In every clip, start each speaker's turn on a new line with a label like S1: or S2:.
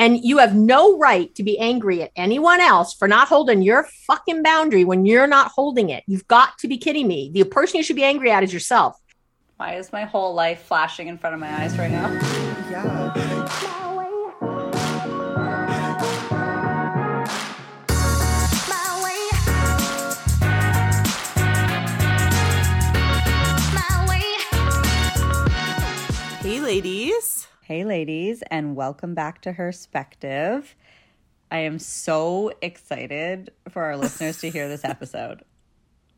S1: And you have no right to be angry at anyone else for not holding your fucking boundary when you're not holding it. You've got to be kidding me. The person you should be angry at is yourself.
S2: Why is my whole life flashing in front of my eyes right now?
S3: Hey, ladies,
S2: and welcome back to Herspective. I am so excited for our listeners to hear this episode.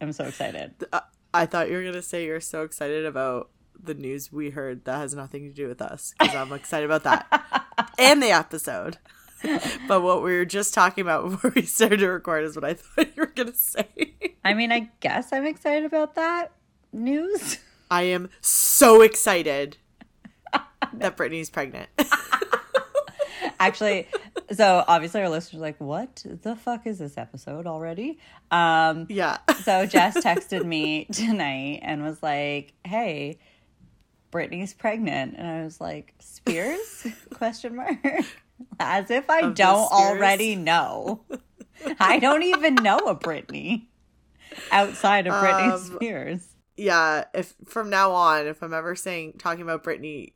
S2: I'm so excited.
S3: Uh, I thought you were going to say you're so excited about the news we heard that has nothing to do with us because I'm excited about that and the episode. but what we were just talking about before we started to record is what I thought you were going to say.
S2: I mean, I guess I'm excited about that news.
S3: I am so excited that Britney's pregnant.
S2: Actually, so obviously our listeners are like, what the fuck is this episode already? Um,
S3: yeah.
S2: so Jess texted me tonight and was like, "Hey, Britney's pregnant," and I was like, "Spears?" Question mark. As if I
S3: Of
S2: don't already know. I don't even know a Britney outside of Britney
S3: Um,
S2: Spears.
S3: Yeah. If from now on, if I'm ever saying, talking about Brittany,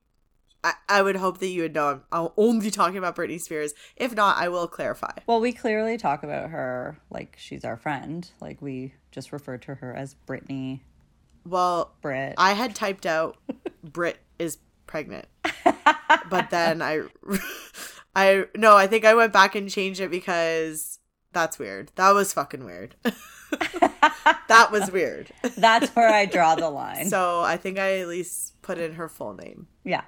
S3: I, I would hope that you would know I'm, I'm only talking about Britney Spears. If not, I will clarify.
S2: Well, we clearly talk about her like she's our friend. Like we just refer to her as Britney
S3: Well,
S2: Brit.
S3: I had typed out Brit is pregnant. but then I I no, I think I went back and changed it because that's weird. That was fucking weird. that was weird.
S2: That's where I draw the line.
S3: So I think I at least put in her full name
S2: yeah.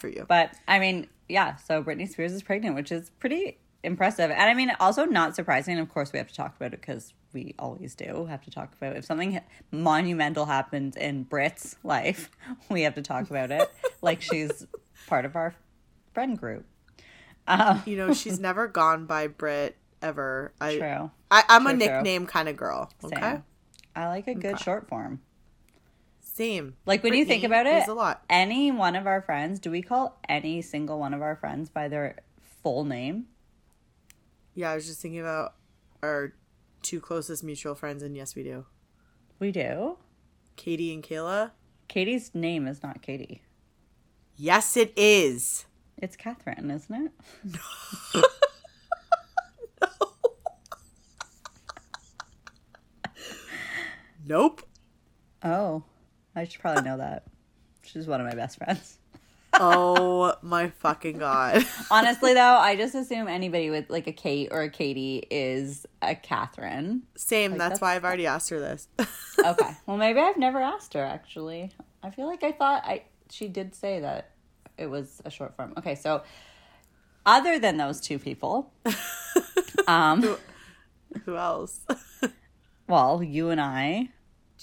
S3: For you.
S2: But I mean, yeah, so Britney Spears is pregnant, which is pretty impressive. And I mean, also not surprising. Of course, we have to talk about it because we always do have to talk about if something monumental happens in Brit's life, we have to talk about it. like she's part of our friend group. Um,
S3: you know, she's never gone by Brit ever. I,
S2: true.
S3: I I'm a nickname kind of girl. Okay.
S2: Same. I like a good
S3: Okay.
S2: short form.
S3: Same.
S2: Like when you think
S3: Brittany
S2: about it,
S3: a lot.
S2: any one of our friends, do we call any single one of our friends by their full name?
S3: Yeah, I was just thinking about our two closest mutual friends, and yes, we do.
S2: We do.
S3: Katie and Kayla.
S2: Katie's name is not Katie.
S3: Yes, it is.
S2: It's Catherine, isn't it? no.
S3: Nope.
S2: Oh, I should probably know that. She's one of my best friends.
S3: Oh my fucking god.
S2: Honestly, though, I just assume anybody with like a Kate or a Katie is a Catherine.
S3: Same.
S2: Like,
S3: that's,
S2: that's-
S3: why I've already asked her this.
S2: Okay. well, maybe I've never asked her actually. I feel like I thought I she did say that it was a short form. Okay, so other than those two people, um,
S3: Who else?
S2: well, you and I,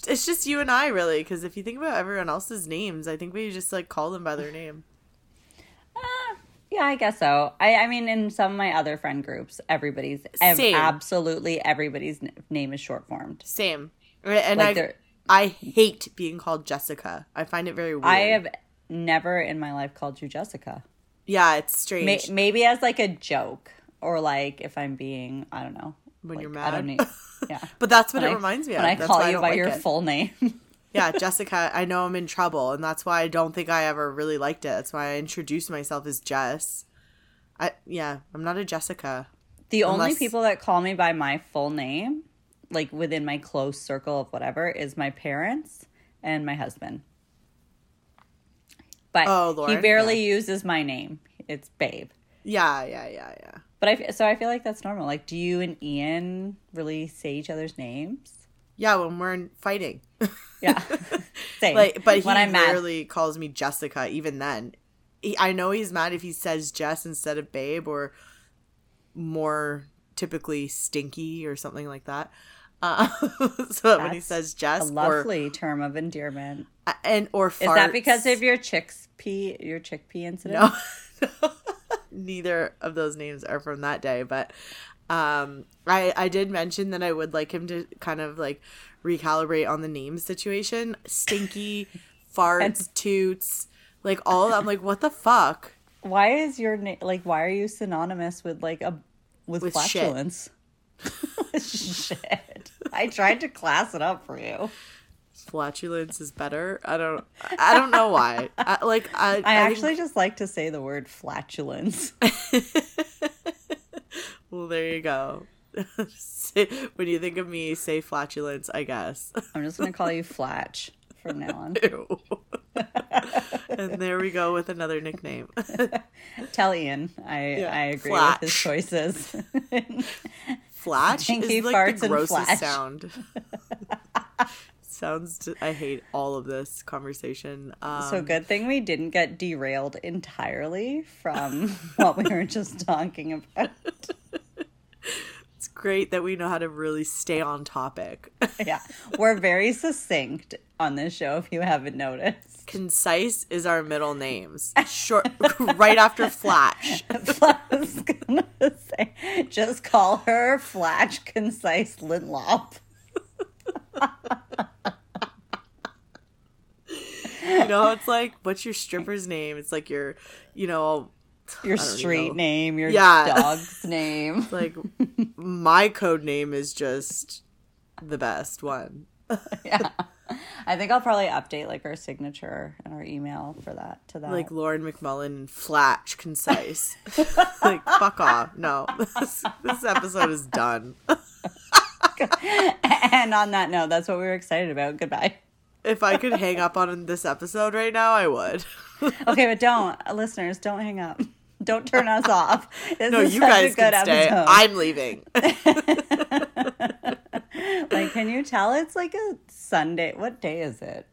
S3: It's just you and I, really. Because if you think about everyone else's names, I think we just like call them by their name.
S2: Uh, yeah, I guess so. I, I mean, in some of my other friend groups, everybody's ev-
S3: Same.
S2: absolutely everybody's n- name is short formed.
S3: Same. And
S2: Like
S3: I, I hate being called Jessica. I find it very weird.
S2: I have never in my life called you Jessica.
S3: Yeah, it's strange.
S2: maybe as like a joke or like if I'm being, I don't know.
S3: When you're
S2: like, I don't
S3: mad.
S2: need. Yeah.
S3: but that's what
S2: When
S3: it
S2: I-
S3: reminds me of.
S2: When I
S3: That's
S2: call you
S3: don't
S2: by
S3: like
S2: your
S3: it.
S2: full name.
S3: yeah, Jessica, I know I'm in trouble, and that's why I don't think I ever really liked it. That's why I introduced myself as Jess. I yeah, I'm not a Jessica.
S2: The only people that call me by my full name, like within my close circle of whatever, is my parents and my husband. But
S3: Oh,
S2: he
S3: Lauren,
S2: barely uses my name. It's Babe.
S3: Yeah, yeah, yeah, yeah.
S2: But I so I feel like that's normal. Like, do you and Ian really say each other's names?
S3: Yeah, when we're fighting.
S2: Yeah, same.
S3: like, but he
S2: when I'm mad,
S3: rarely calls me Jessica. Even then, he, I know he's mad if he says Jess instead of Babe, or more typically Stinky or something like that. Uh, so that when he says
S2: a
S3: Jess or
S2: lovely term of endearment.
S3: and or
S2: Is that because of your chickpea your chickpea incident?
S3: No, neither of those names are from that day. But um, I I did mention that I would like him to kind of like recalibrate on the name situation. Stinky, farts, toots, like all. that. I'm like, what the fuck?
S2: Why is your name like? Why are you synonymous with like a with,
S3: With shit.
S2: flatulence? shit. I tried to class it up for you.
S3: Flatulence is better. I don't. I don't know why. I, like I.
S2: I actually just like to say the word flatulence.
S3: well, there you go. When you think of me, say flatulence. I guess.
S2: I'm just gonna call you Flatch from now on.
S3: And there we go with another nickname.
S2: Tell Ian I
S3: Yeah,
S2: I agree with his choices.
S3: Flatch is like
S2: farts
S3: the grossest sound. Sounds. I hate all of this conversation. Um,
S2: so good thing we didn't get derailed entirely from what we were just talking about.
S3: It's great that we know how to really stay on topic.
S2: Yeah, we're very succinct on this show. If you haven't noticed,
S3: Concise is our middle names. Short, right after Flash.
S2: I was gonna say, just call her Flash Concise Linlop.
S3: You know, it's like, what's your stripper's name? It's like your, you know,
S2: Your street
S3: know.
S2: name, your
S3: Yeah.
S2: dog's name.
S3: like my code name is just the best one.
S2: Yeah, I think I'll probably update like our signature and our email for that to that.
S3: Like Lauren McMullen, Flash, concise. like, fuck off. No, this, this episode is done.
S2: And on that note, that's what we were excited about. Goodbye.
S3: If I could hang up on this episode right now, I would.
S2: Okay, but don't, listeners, don't hang up. Don't turn us off. This
S3: No, you guys can stay.
S2: episode.
S3: I'm leaving.
S2: like, can you tell it's like a Sunday? What day is it?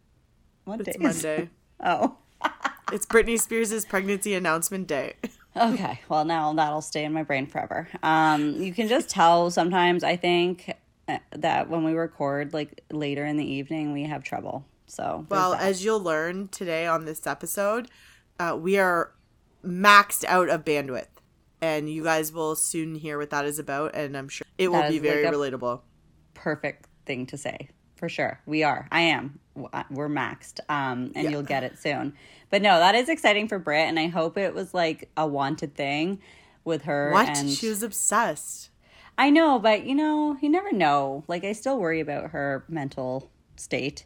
S2: What day
S3: It's Monday.
S2: it? Oh,
S3: It's Britney Spears' pregnancy announcement day.
S2: okay. Well, now that'll stay in my brain forever. Um, you can just tell sometimes. I think that when we record like later in the evening, we have trouble. So
S3: Well,
S2: that.
S3: as you'll learn today on this episode, uh, we are maxed out of bandwidth. And you guys will soon hear what that is about. And I'm sure it will be very
S2: like
S3: relatable.
S2: perfect thing to say for sure we are i am we're maxed um and
S3: Yeah.
S2: you'll get it soon but no that is exciting for brit and i hope it was like a wanted thing with her
S3: What?
S2: and
S3: She was obsessed.
S2: I know but you know you never know like i still worry about her mental state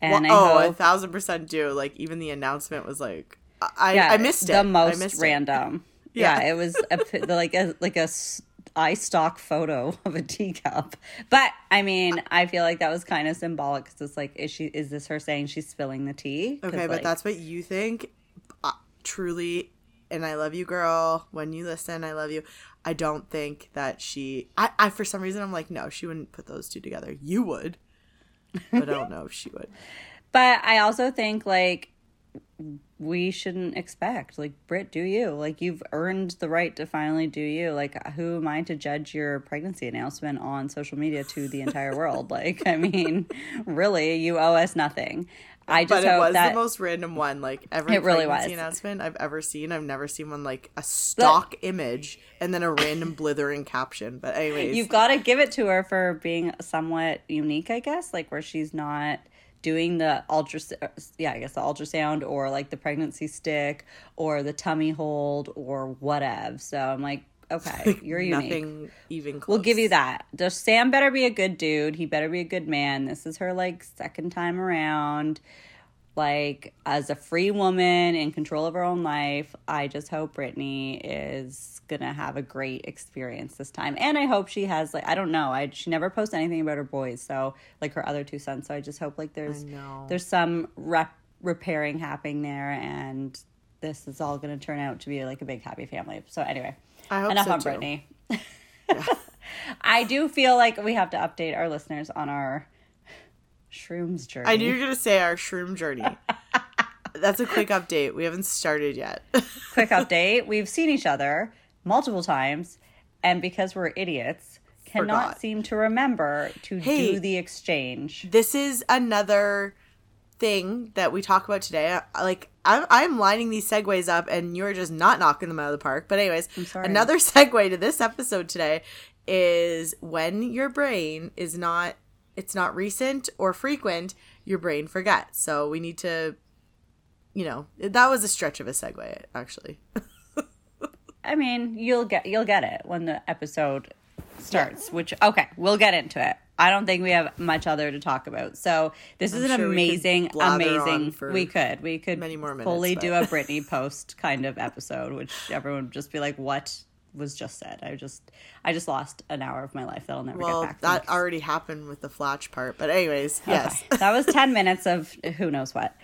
S2: and
S3: Well, oh,
S2: i
S3: a
S2: hope
S3: thousand percent do. Like even the announcement was like, I, I-
S2: yeah,
S3: I missed it.
S2: the most
S3: missed it.
S2: random
S3: Yeah.
S2: yeah. it was a, like a like a eye stock photo of a teacup but i mean i feel like that was kind of symbolic because it's like is she is this her saying she's spilling the tea?
S3: Okay, but
S2: like,
S3: that's what you think. Uh, truly, and I love you, girl. When you listen, I love you. I don't think that she. I, I for some reason, I'm like, no, she wouldn't put those two together. You would, but I don't know if she would.
S2: but i also think like we shouldn't expect like Brit, do you like you've earned the right to finally do you like who am i to judge your pregnancy announcement on social media to the entire world like i mean really you owe us nothing i just
S3: But it was the most random one. Like every
S2: It really
S3: pregnancy
S2: was.
S3: announcement I've ever seen. I've never seen one like a stock image and then a random blithering caption. But anyways,
S2: You've got to give it to her for being somewhat unique, I guess, like where she's not doing the ultra yeah, I guess the ultrasound or like the pregnancy stick or the tummy hold or whatever. So I'm like, okay, you're unique.
S3: nothing even. Close.
S2: We'll give you that. Just Sam better be a good dude. He better be a good man. This is her like second time around. Like as a free woman in control of her own life, I just hope Britney is gonna have a great experience this time. And I hope she has like I don't know. I she never posts anything about her boys, so like her other two sons. So I just hope like there's there's some rep- repairing happening there and this is all gonna turn out to be like a big happy family. So anyway.
S3: I hope
S2: Enough
S3: so,
S2: on
S3: too.
S2: Britney. I do feel like we have to update our listeners on our shrooms journey.
S3: I knew you were gonna say our shroom journey. That's a quick update. We haven't started yet.
S2: Quick update: We've seen each other multiple times, and because we're idiots, cannot
S3: Forgot.
S2: seem to remember to
S3: Hey.
S2: do the exchange.
S3: this is another thing that we talk about today. Like I'm, I'm lining these segues up, and you're just not knocking them out of the park. But anyways, another segue to this episode today is when your brain is not it's not recent or frequent, your brain forgets. So we need to, you know, that was a stretch of a segue, actually.
S2: I mean, you'll get you'll get it when the episode starts. Which okay, we'll get into it. I don't think we have much other to talk about. So this is
S3: I'm
S2: an
S3: sure
S2: amazing,
S3: on
S2: amazing. We could, we could
S3: many more minutes,
S2: fully do a
S3: but-
S2: Britney post kind of episode, which everyone would just be like, "What was just said?" I just, I just lost an hour of my life that I'll never
S3: Well,
S2: get back. from.
S3: that already happened with the flatch part. But anyways, yes.
S2: Okay. that was 10 minutes of who knows what.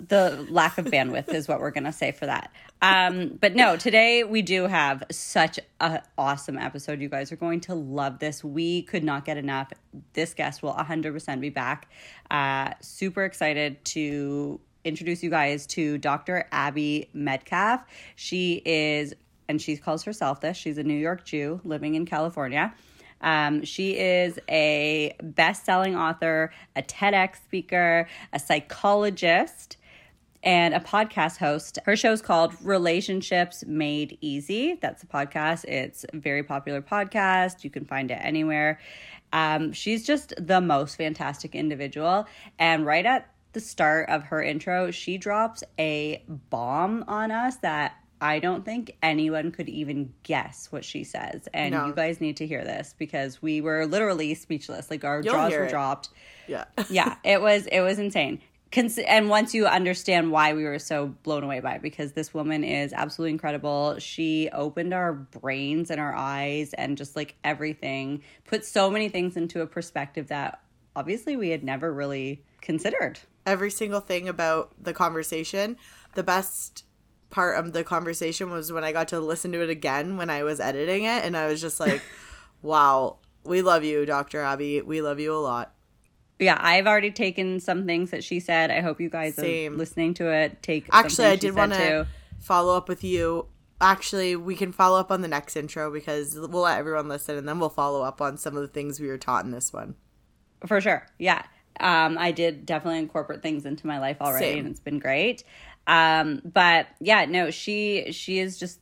S2: The lack of bandwidth is what we're going to say for that. Um, but no, today we do have such an awesome episode. You guys are going to love this. We could not get enough. This guest will 100% be back. Uh, super excited to introduce you guys to Dr. Abby Metcalf. She is, and she calls herself this, she's a New York Jew living in California. Um, she is a best selling author, a TEDx speaker, a psychologist, and a podcast host. Her show is called Relationships Made Easy. That's a podcast. It's a very popular podcast. You can find it anywhere. Um, she's just the most fantastic individual. And right at the start of her intro, she drops a bomb on us that I don't think anyone could even guess what she says. And
S3: No.
S2: you guys need to hear this because we were literally speechless. Like our
S3: You'll
S2: jaws were
S3: it.
S2: dropped
S3: Yeah.
S2: yeah, it was it was insane. Cons- and once you understand why we were so blown away by it, because this woman is absolutely incredible. She opened our brains and our eyes and just like everything, put so many things into a perspective that obviously we had never really considered.
S3: Every single thing about the conversation, the best part of the conversation was when I got to listen to it again when I was editing it. And I was just like, wow, we love you, Dr. Abby. We love you a lot.
S2: Yeah, I've already taken some things that she said. I hope you guys
S3: Same.
S2: are listening to it. Take
S3: Actually, I did want to follow up with you. Actually, we can follow up on the next intro because we'll let everyone listen and then we'll follow up on some of the things we were taught in this one.
S2: For sure. Yeah. Um, I did definitely incorporate things into my life already
S3: Same.
S2: and it's been great. Um, but yeah, no, she she is just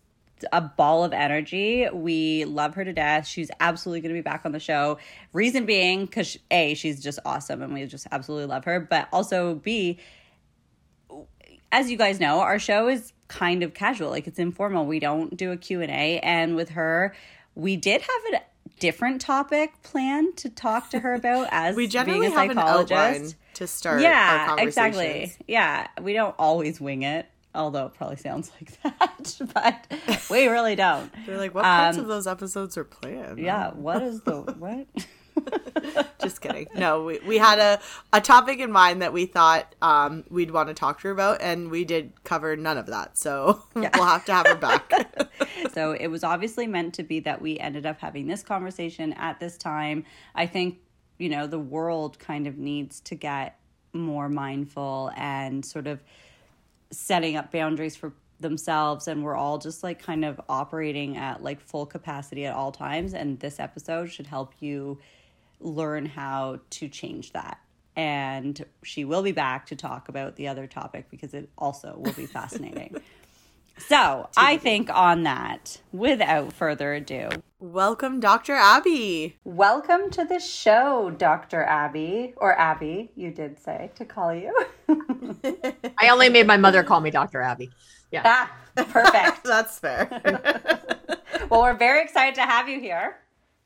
S2: a ball of energy. We love her to death. She's absolutely going to be back on the show. Reason being cuz A, she's just awesome and we just absolutely love her, but also B, as you guys know, our show is kind of casual, like it's informal. We don't do a Q&A and with her, we did have a different topic planned to talk to her about as
S3: We generally
S2: being a
S3: have an outline to start
S2: yeah, exactly. Yeah, we don't always wing it, although it probably sounds like that, but we really don't.
S3: They're like, what parts
S2: Um,
S3: of those episodes are planned?
S2: Yeah, what is the what?
S3: Just kidding. No, we, we had a, a topic in mind that we thought um, we'd want to talk to her about, and we did cover none of that. So we'll have to have her back.
S2: so it was obviously meant to be that we ended up having this conversation at this time. I think, you know, the world kind of needs to get more mindful and sort of setting up boundaries for themselves and we're all just like kind of operating at like full capacity at all times and this episode should help you learn how to change that. And she will be back to talk about the other topic because it also will be fascinating so i think on that without further ado
S3: Welcome, Dr. Abby.
S2: welcome to the show dr abby or abby you did say to call you
S1: I only made my mother call me Dr. Abby. Yeah.
S2: ah perfect
S3: That's fair.
S2: well we're very excited to have you here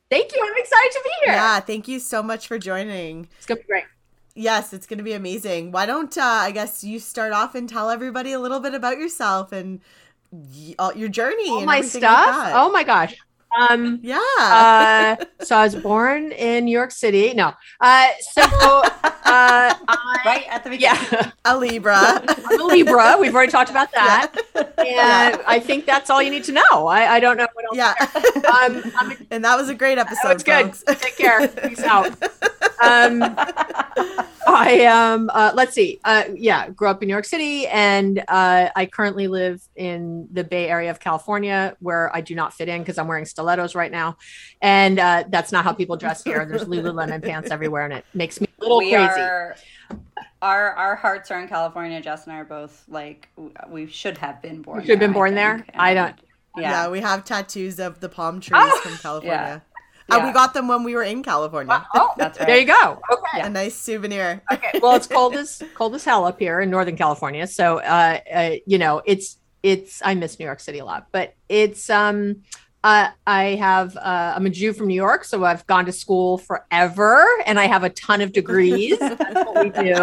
S1: Thank you. I'm excited to be here.
S3: yeah, thank you so much for joining.
S1: It's going to be great.
S3: Yes, it's going to be amazing. Why don't uh, I guess you start off and tell everybody a little bit about yourself and y- all, your journey
S1: All
S3: and
S1: my stuff.
S3: like
S1: oh my gosh. Um,
S3: yeah.
S1: uh, so I was born in New York City. No. Uh, so uh, I,
S2: right at the beginning
S1: yeah,
S3: a Libra.
S1: I'm a Libra. We've already talked about that. And I think that's all you need to know. I, I don't know what else.
S3: yeah.
S1: Um, a
S3: and that was a great episode.
S1: It's good. Take care. Peace out. Um, I um uh, let's see. Uh, yeah, grew up in New York City, and uh, I currently live in the Bay Area of California, where I do not fit in because I'm wearing stilettos right now, and uh, that's not how people dress here. There's Lululemon pants everywhere, and it makes me a little
S2: we
S1: crazy.
S2: are our our hearts are in California. Jess and I are both like we should have been born.
S1: should have been
S2: there,
S1: born
S2: I
S1: there?
S2: think.
S1: I don't-
S3: Yeah.
S2: Yeah.
S3: we have tattoos of the palm trees
S1: Oh!
S3: from California.
S2: Yeah.
S3: And we got them when we were in California.
S1: Oh,
S2: That's right.
S1: there you go. Okay.
S3: A nice souvenir.
S1: okay. Well, it's cold as cold as hell up here in Northern California. So, uh, uh, you know, it's it's I miss New York City a lot, but it's um uh, I have uh, I'm a Jew from New York, so I've gone to school forever, and I have a ton of degrees. That's what we do.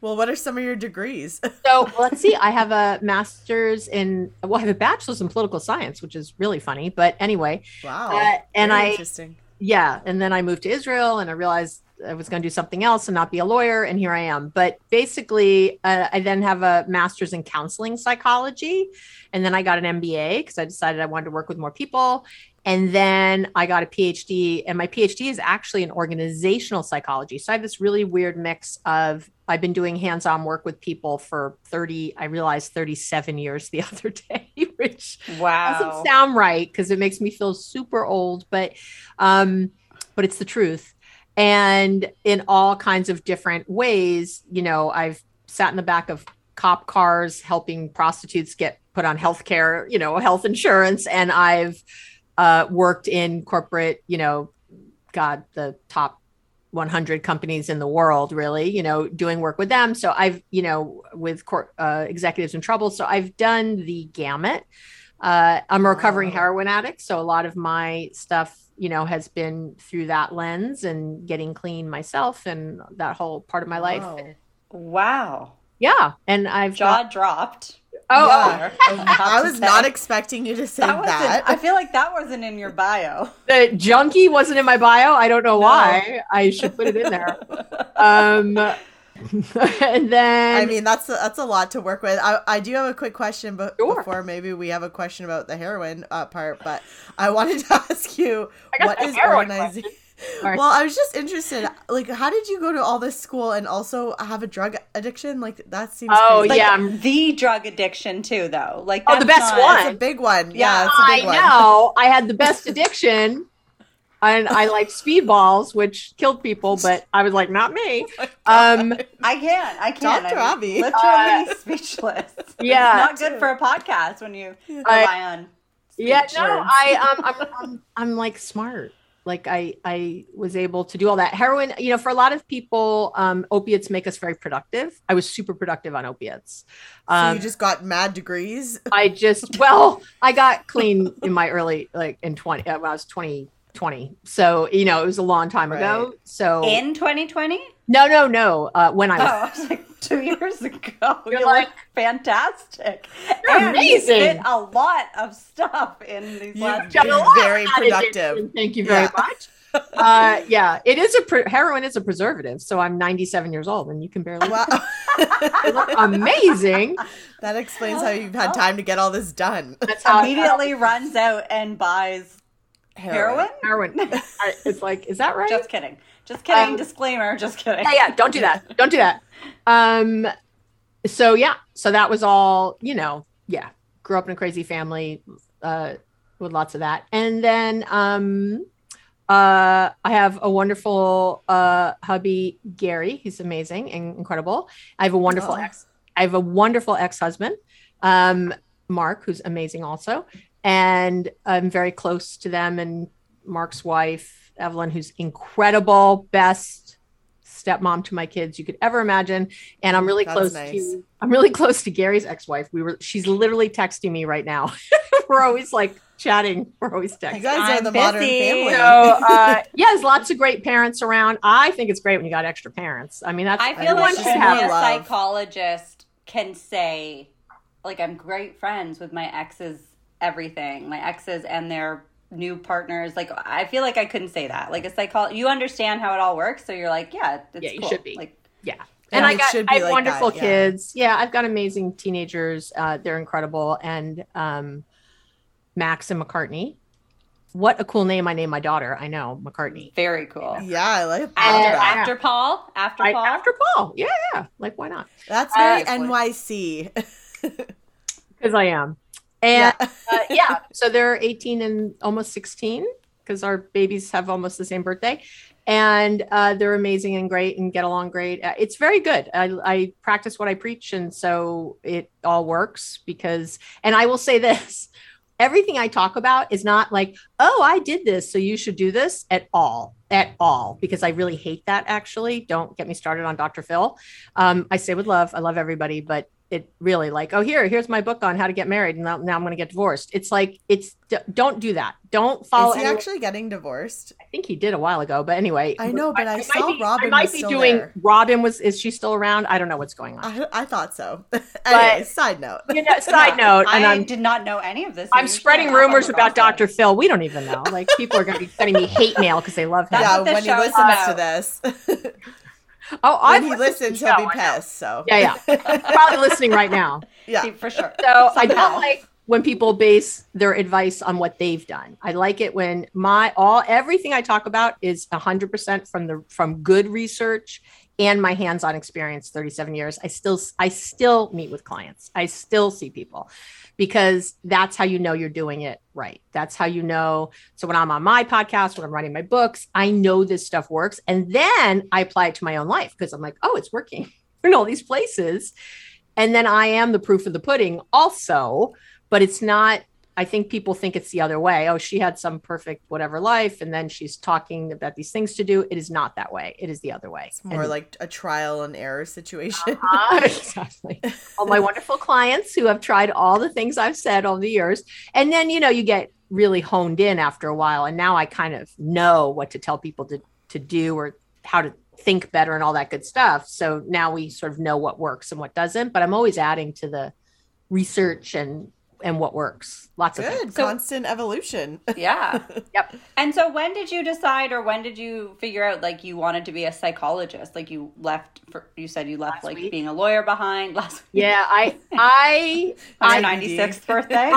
S3: Well, what are some of your degrees?
S1: So let's see. I have a master's in well, I have a bachelor's in political science, which is really funny. But anyway,
S3: Wow.
S1: uh, and
S3: Very
S1: I
S3: interesting.
S1: yeah, and then I moved to Israel, and I realized I was going to do something else and not be a lawyer, and here I am. But basically, uh, I then have a master's in counseling psychology, and then I got an MBA because I decided I wanted to work with more people. And then I got a PhD, and my PhD is actually in organizational psychology. So I have this really weird mix of I've been doing hands on work with people for 30, I realized 37 years the other day, which
S2: Wow.
S1: doesn't sound right because it makes me feel super old, but um, but it's the truth. And in all kinds of different ways, you know, I've sat in the back of cop cars helping prostitutes get put on health care, you know, health insurance, and I've uh, worked in corporate, you know, God, the top 100 companies in the world, really, you know, doing work with them. So I've, you know, with court uh, executives in trouble. So I've done the gamut. Uh, I'm a recovering heroin addict, so a lot of my stuff, you know, has been through that lens and getting clean myself and that whole part of my life.
S3: Wow.
S2: Wow.
S1: Yeah, and I've
S2: Jaw
S1: got,
S2: dropped.
S1: oh,
S3: Yeah.
S2: I'm
S3: I was
S2: say.
S3: not expecting you to say
S2: That
S3: that.
S2: I feel like that wasn't in your bio.
S1: the junkie wasn't in my bio. I don't know
S2: No.
S1: why. I should put it in there. Um, and then
S3: I mean, that's a, that's a lot to work with. I, I do have a quick question, but
S1: Sure.
S3: before maybe we have a question about the heroin uh, part. But I wanted to ask you,
S1: I got
S3: what
S1: the
S3: is
S1: heroin
S3: organizing? Well, I was just interested. Like, how did you go to all this school and also have a drug addiction? Like, that seems
S1: Oh,
S3: crazy.
S2: Like,
S1: yeah, I'm-
S2: the drug addiction too, though. Like
S1: Oh, the best
S2: not-
S1: one.
S3: It's a big one. Yeah,
S2: Yeah,
S3: it's a
S1: I
S3: big one.
S1: know. I had the best addiction. And I like speedballs, which killed people, but I was like, not me. Um,
S2: I can't. I can't.
S3: Dr.
S2: I'm
S3: Abby.
S2: literally speechless.
S1: yeah.
S2: It's not good for a podcast when you
S1: I-
S2: rely on.
S1: yeah no i um I'm, I'm i'm like smart like i i was able to do all that heroin you know for a lot of people um opiates make us very productive i was super productive on opiates
S3: So
S1: um
S3: you just got mad degrees.
S1: i just well i got clean in my early like in 20 uh, when i was 20 20 so you know it was a long time ago so
S2: in 2020.
S1: no no no uh when i
S2: Oh,
S1: was
S2: I was like two years ago.
S1: You're
S2: you
S1: like-
S2: look fantastic.
S1: You're
S2: And you
S1: amazing.
S2: did a lot of stuff in these
S3: You've
S2: last
S3: done
S2: years.
S3: a lot. very productive.
S1: addiction. Thank you very
S3: Yeah.
S1: much. Uh, yeah, it is a pre- heroin is a preservative. So I'm 97 years old, and you can barely
S3: Wow.
S1: amazing.
S3: that explains how you've had time to get all this done.
S1: That's how
S2: Immediately runs out and buys heroin.
S1: heroin. I- It's like, is that right?
S2: Just kidding. Just kidding.
S1: Um,
S2: Disclaimer. Just kidding.
S1: yeah, yeah. Don't do that. Don't do that. Um. So yeah. So that was all. You know. Yeah. Grew up in a crazy family. Uh, with lots of that, and then um. Uh, I have a wonderful uh, hubby, Gary. He's amazing and incredible. I have a wonderful
S3: Oh.
S1: ex. I have a wonderful ex-husband, um, Mark, who's amazing also, and I'm very close to them. And Mark's wife, Evelyn, who's incredible, best stepmom to my kids you could ever imagine. And I'm really
S3: That's
S1: close
S3: nice.
S1: to I'm really close to Gary's ex-wife. We were she's literally texting me right now. we're always like chatting. We're always texting.
S3: You guys are
S2: I'm
S3: the modern family.
S1: So uh, yeah, there's lots of great parents around. I think it's great when you got extra parents. I mean, that's
S2: I feel
S3: Everyone
S2: like
S3: should
S2: only
S3: have
S2: a psychologist can say, like, I'm great friends with my exes, everything, my exes and their new partners. Like, I feel like I couldn't say that. Like, a psychologist, you understand how it all works, so you're like, yeah, it's
S1: Yeah, you
S2: cool.
S1: should be.
S2: Like,
S1: yeah.
S3: Yeah,
S1: And I got
S3: should be
S1: I have
S3: like
S1: wonderful
S3: that, yeah.
S1: kids. Yeah, I've got amazing teenagers. Uh, they're incredible. And um, Max and McCartney. What a cool name I named my daughter. I know, McCartney.
S2: very cool.
S3: Yeah, I like
S2: After,
S3: that.
S2: after Paul, after
S1: I-
S2: Paul,
S1: after Paul. Yeah, yeah. Like, why not?
S3: That's very
S1: Uh,
S3: NYC.
S1: Because I am. And
S3: yeah.
S1: uh, yeah, so they're 18 and almost 16 because our babies have almost the same birthday. And uh, they're amazing and great and get along great. Uh, it's very good. I, I practice what I preach. And so it all works because, and I will say this everything I talk about is not like, oh, I did this, so you should do this at all, at all, because I really hate that actually. Don't get me started on Dr. Phil. Um, I say with love, I love everybody, but it really like oh here here's my book on how to get married and now, now i'm going to get divorced it's like it's d- don't do that don't follow
S3: Is he
S1: anyone-
S3: actually getting divorced?
S1: i think he did a while ago but anyway
S3: I know, but I
S1: might
S3: saw
S1: be-
S3: Robin
S1: i might
S3: was
S1: be
S3: still
S1: doing
S3: there.
S1: robin was is she still around i don't know what's going on
S3: I, I thought so. anyway, side note.
S1: you know, side note and
S2: I did not know any of this.
S1: I'm spreading rumors about
S2: the gossip.
S1: Dr. Phil. We don't even know. Like people are going to be sending me hate mail because they love him.
S2: That's
S3: yeah,
S2: what
S3: when he
S2: show is
S3: listens to this,
S1: Oh,
S3: when
S1: I've
S3: he listens,
S1: the
S3: he'll be
S1: show,
S3: pissed. So
S1: Yeah, yeah. Probably listening right now.
S3: yeah.
S2: for sure.
S1: So I don't like when people base their advice on what they've done. I like it when my all everything I talk about is 100% from the from good research and my hands-on experience 37 years. I still I still meet with clients. I still see people because that's how you know you're doing it right. That's how you know. So when I'm on my podcast, when I'm writing my books, I know this stuff works and then I apply it to my own life because I'm like, "Oh, it's working." in all these places. And then I am the proof of the pudding also, but it's not. I think people think it's the other way. Oh, she had some perfect whatever life, and then she's talking about these things to do. It is not that way. It is the other way.
S3: It's more like a trial and error situation.
S1: Ah, exactly. All my wonderful clients who have tried all the things I've said over the years. And then, you know, you get really honed in after a while. And now I kind of know what to tell people to, to do or how to think better and all that good stuff. So now we sort of know what works and what doesn't. But I'm always adding to the research and and what works. Lots of things.
S3: Good,
S2: So-
S3: constant evolution.
S2: Yeah.
S1: Yep.
S2: And so when did you decide or when did you figure out like you wanted to be a psychologist? Like you left for you said you left
S1: Last
S2: like
S1: week.
S2: being a lawyer behind last week.
S1: Yeah, I I my
S2: 96th birthday?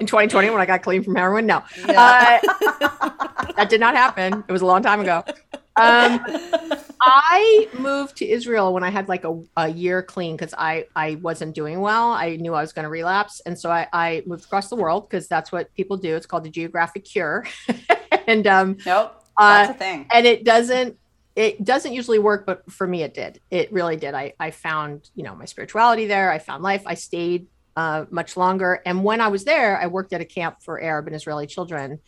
S1: in 2020 when I got clean from heroin. No,
S3: Yeah.
S1: Uh, that did not happen. It was a long time ago. Um, I moved to Israel when I had like a, a year clean because I, I wasn't doing well. I knew I was going to relapse. And so I, I moved across the world because that's what people do. It's called the geographic cure. and um,
S2: nope.
S1: Uh,
S2: That's a thing.
S1: and it doesn't it doesn't usually work but for me it did it really did i i found you know my spirituality there i found life i stayed uh, much longer and when i was there i worked at a camp for arab and israeli children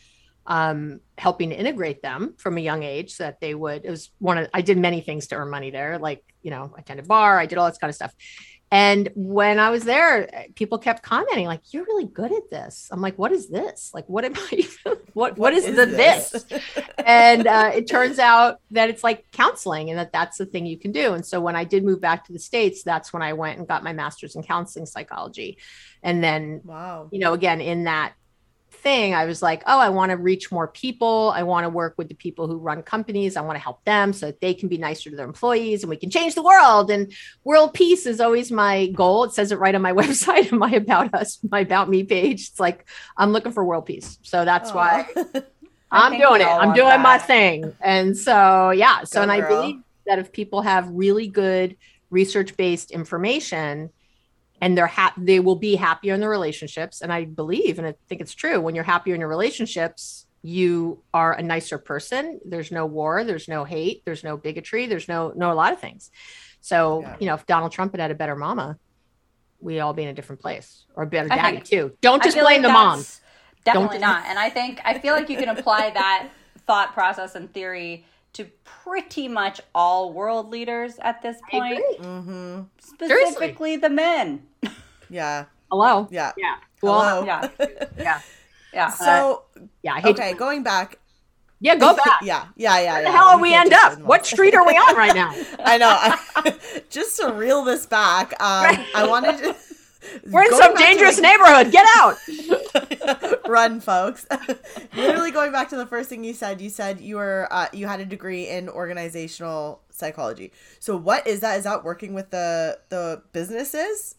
S1: um, helping to integrate them from a young age so that they would it was one of i did many things to earn money there like you know i attended bar i did all this kind of stuff. And when i was there people kept commenting like you're really good at this. I'm like what is this? Like what am i what what is, the this, and uh, it turns out that it's like counseling and that that's the thing you can do. And so when i did move back to the states that's when i went and got my master's in counseling psychology. And then
S3: wow.
S1: you know again in that thing. I was like oh i want to reach more people. I want to work with the people who run companies. I want to help them so that they can be nicer to their employees and we can change the world. And world peace is always my goal. It says it right on my website and my about us my about me page. It's like i'm looking for world peace. So that's why
S2: I
S1: I'm doing it. I'm doing my thing. And so, yeah. So,
S3: Go
S1: and I believe that if people have really good research based information and they're ha- they will be happier in their relationships. And I believe, and I think it's true, when you're happier in your relationships, you are a nicer person. There's no war, there's no hate, there's no bigotry, there's no, no, a lot of things. So,
S3: Yeah.
S1: you know, if Donald Trump had had a better mama, we all be in a different place or a better daddy
S2: think-
S1: too. Don't just blame
S2: like
S1: the mom.
S2: Definitely
S1: Don't-
S2: not. And I think I feel like you can apply that thought process and theory to pretty much all world leaders at this
S1: I
S2: point,
S1: agree.
S3: hmm
S2: specifically the men.
S3: Yeah.
S1: Hello.
S3: Yeah.
S1: Yeah. Well,
S3: Hello.
S2: Yeah.
S1: yeah.
S2: Yeah.
S3: So
S1: Yeah. I hate
S3: okay, going back.
S1: Yeah, go back.
S3: Yeah, yeah, yeah.
S1: Where
S3: yeah.
S1: the hell are
S3: You
S1: we end up? What street are we on right now?
S3: I know. I, just to reel this back, um, I wanted to.
S1: We're in some dangerous
S3: like,
S1: neighborhood. Get out.
S3: Run, folks. Literally going back to the first thing you said, you said you were uh, you had a degree in organizational psychology. So what is that? Is that working with the the businesses?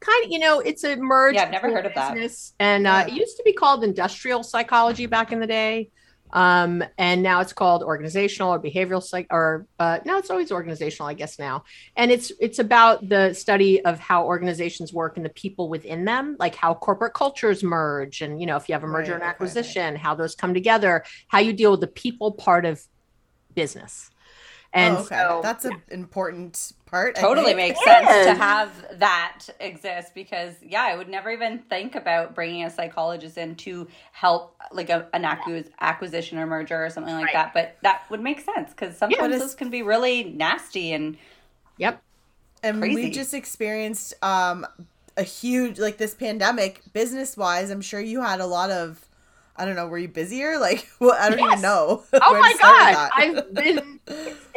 S1: Kind of, you know, it's a merge.
S2: Yeah, I've never heard of that.
S1: And uh,
S3: Yeah.
S1: it used to be called industrial psychology back in the day. Um, and now it's called organizational or behavioral psych or uh, no, it's always organizational, I guess now. And it's it's about the study of how organizations work and the people within them, like how corporate cultures merge, and you know, if you have a merger
S3: Right,
S1: and
S3: okay, okay.
S1: acquisition, how those come together, how you deal with the people part of business. And
S3: oh, okay,
S1: so
S3: that's an important part.
S2: Totally makes
S1: It
S2: sense to have that exist because yeah i would never even think about bringing a psychologist in to help like a, an acquis- acquisition or merger or something like
S1: Right.
S2: that but that would make sense because sometimes
S3: it's-
S2: those can be really nasty and
S1: Yep.
S3: and
S2: Crazy.
S3: we just experienced um a huge like this pandemic business wise. I'm sure you had a lot of. I don't know. Were you busier? Like, well, I don't
S1: Yes.
S3: even know.
S1: Oh my god. I've been.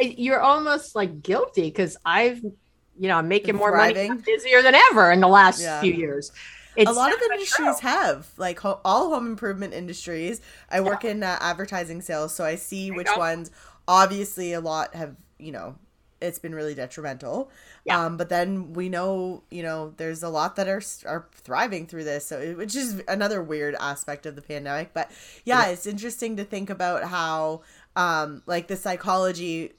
S1: You're almost like guilty because I've, you know, I'm making more money. I'm busier than ever in the last
S3: Yeah.
S1: few years. It's
S3: a lot of industries have like ho- all home improvement industries i work in uh, advertising sales so i see which ones obviously a lot have you know it's been really detrimental
S1: Yeah.
S3: um but then we know you know there's a lot that are are thriving through this so it, which is another weird aspect of the pandemic but yeah it's interesting to think about how um like the psychology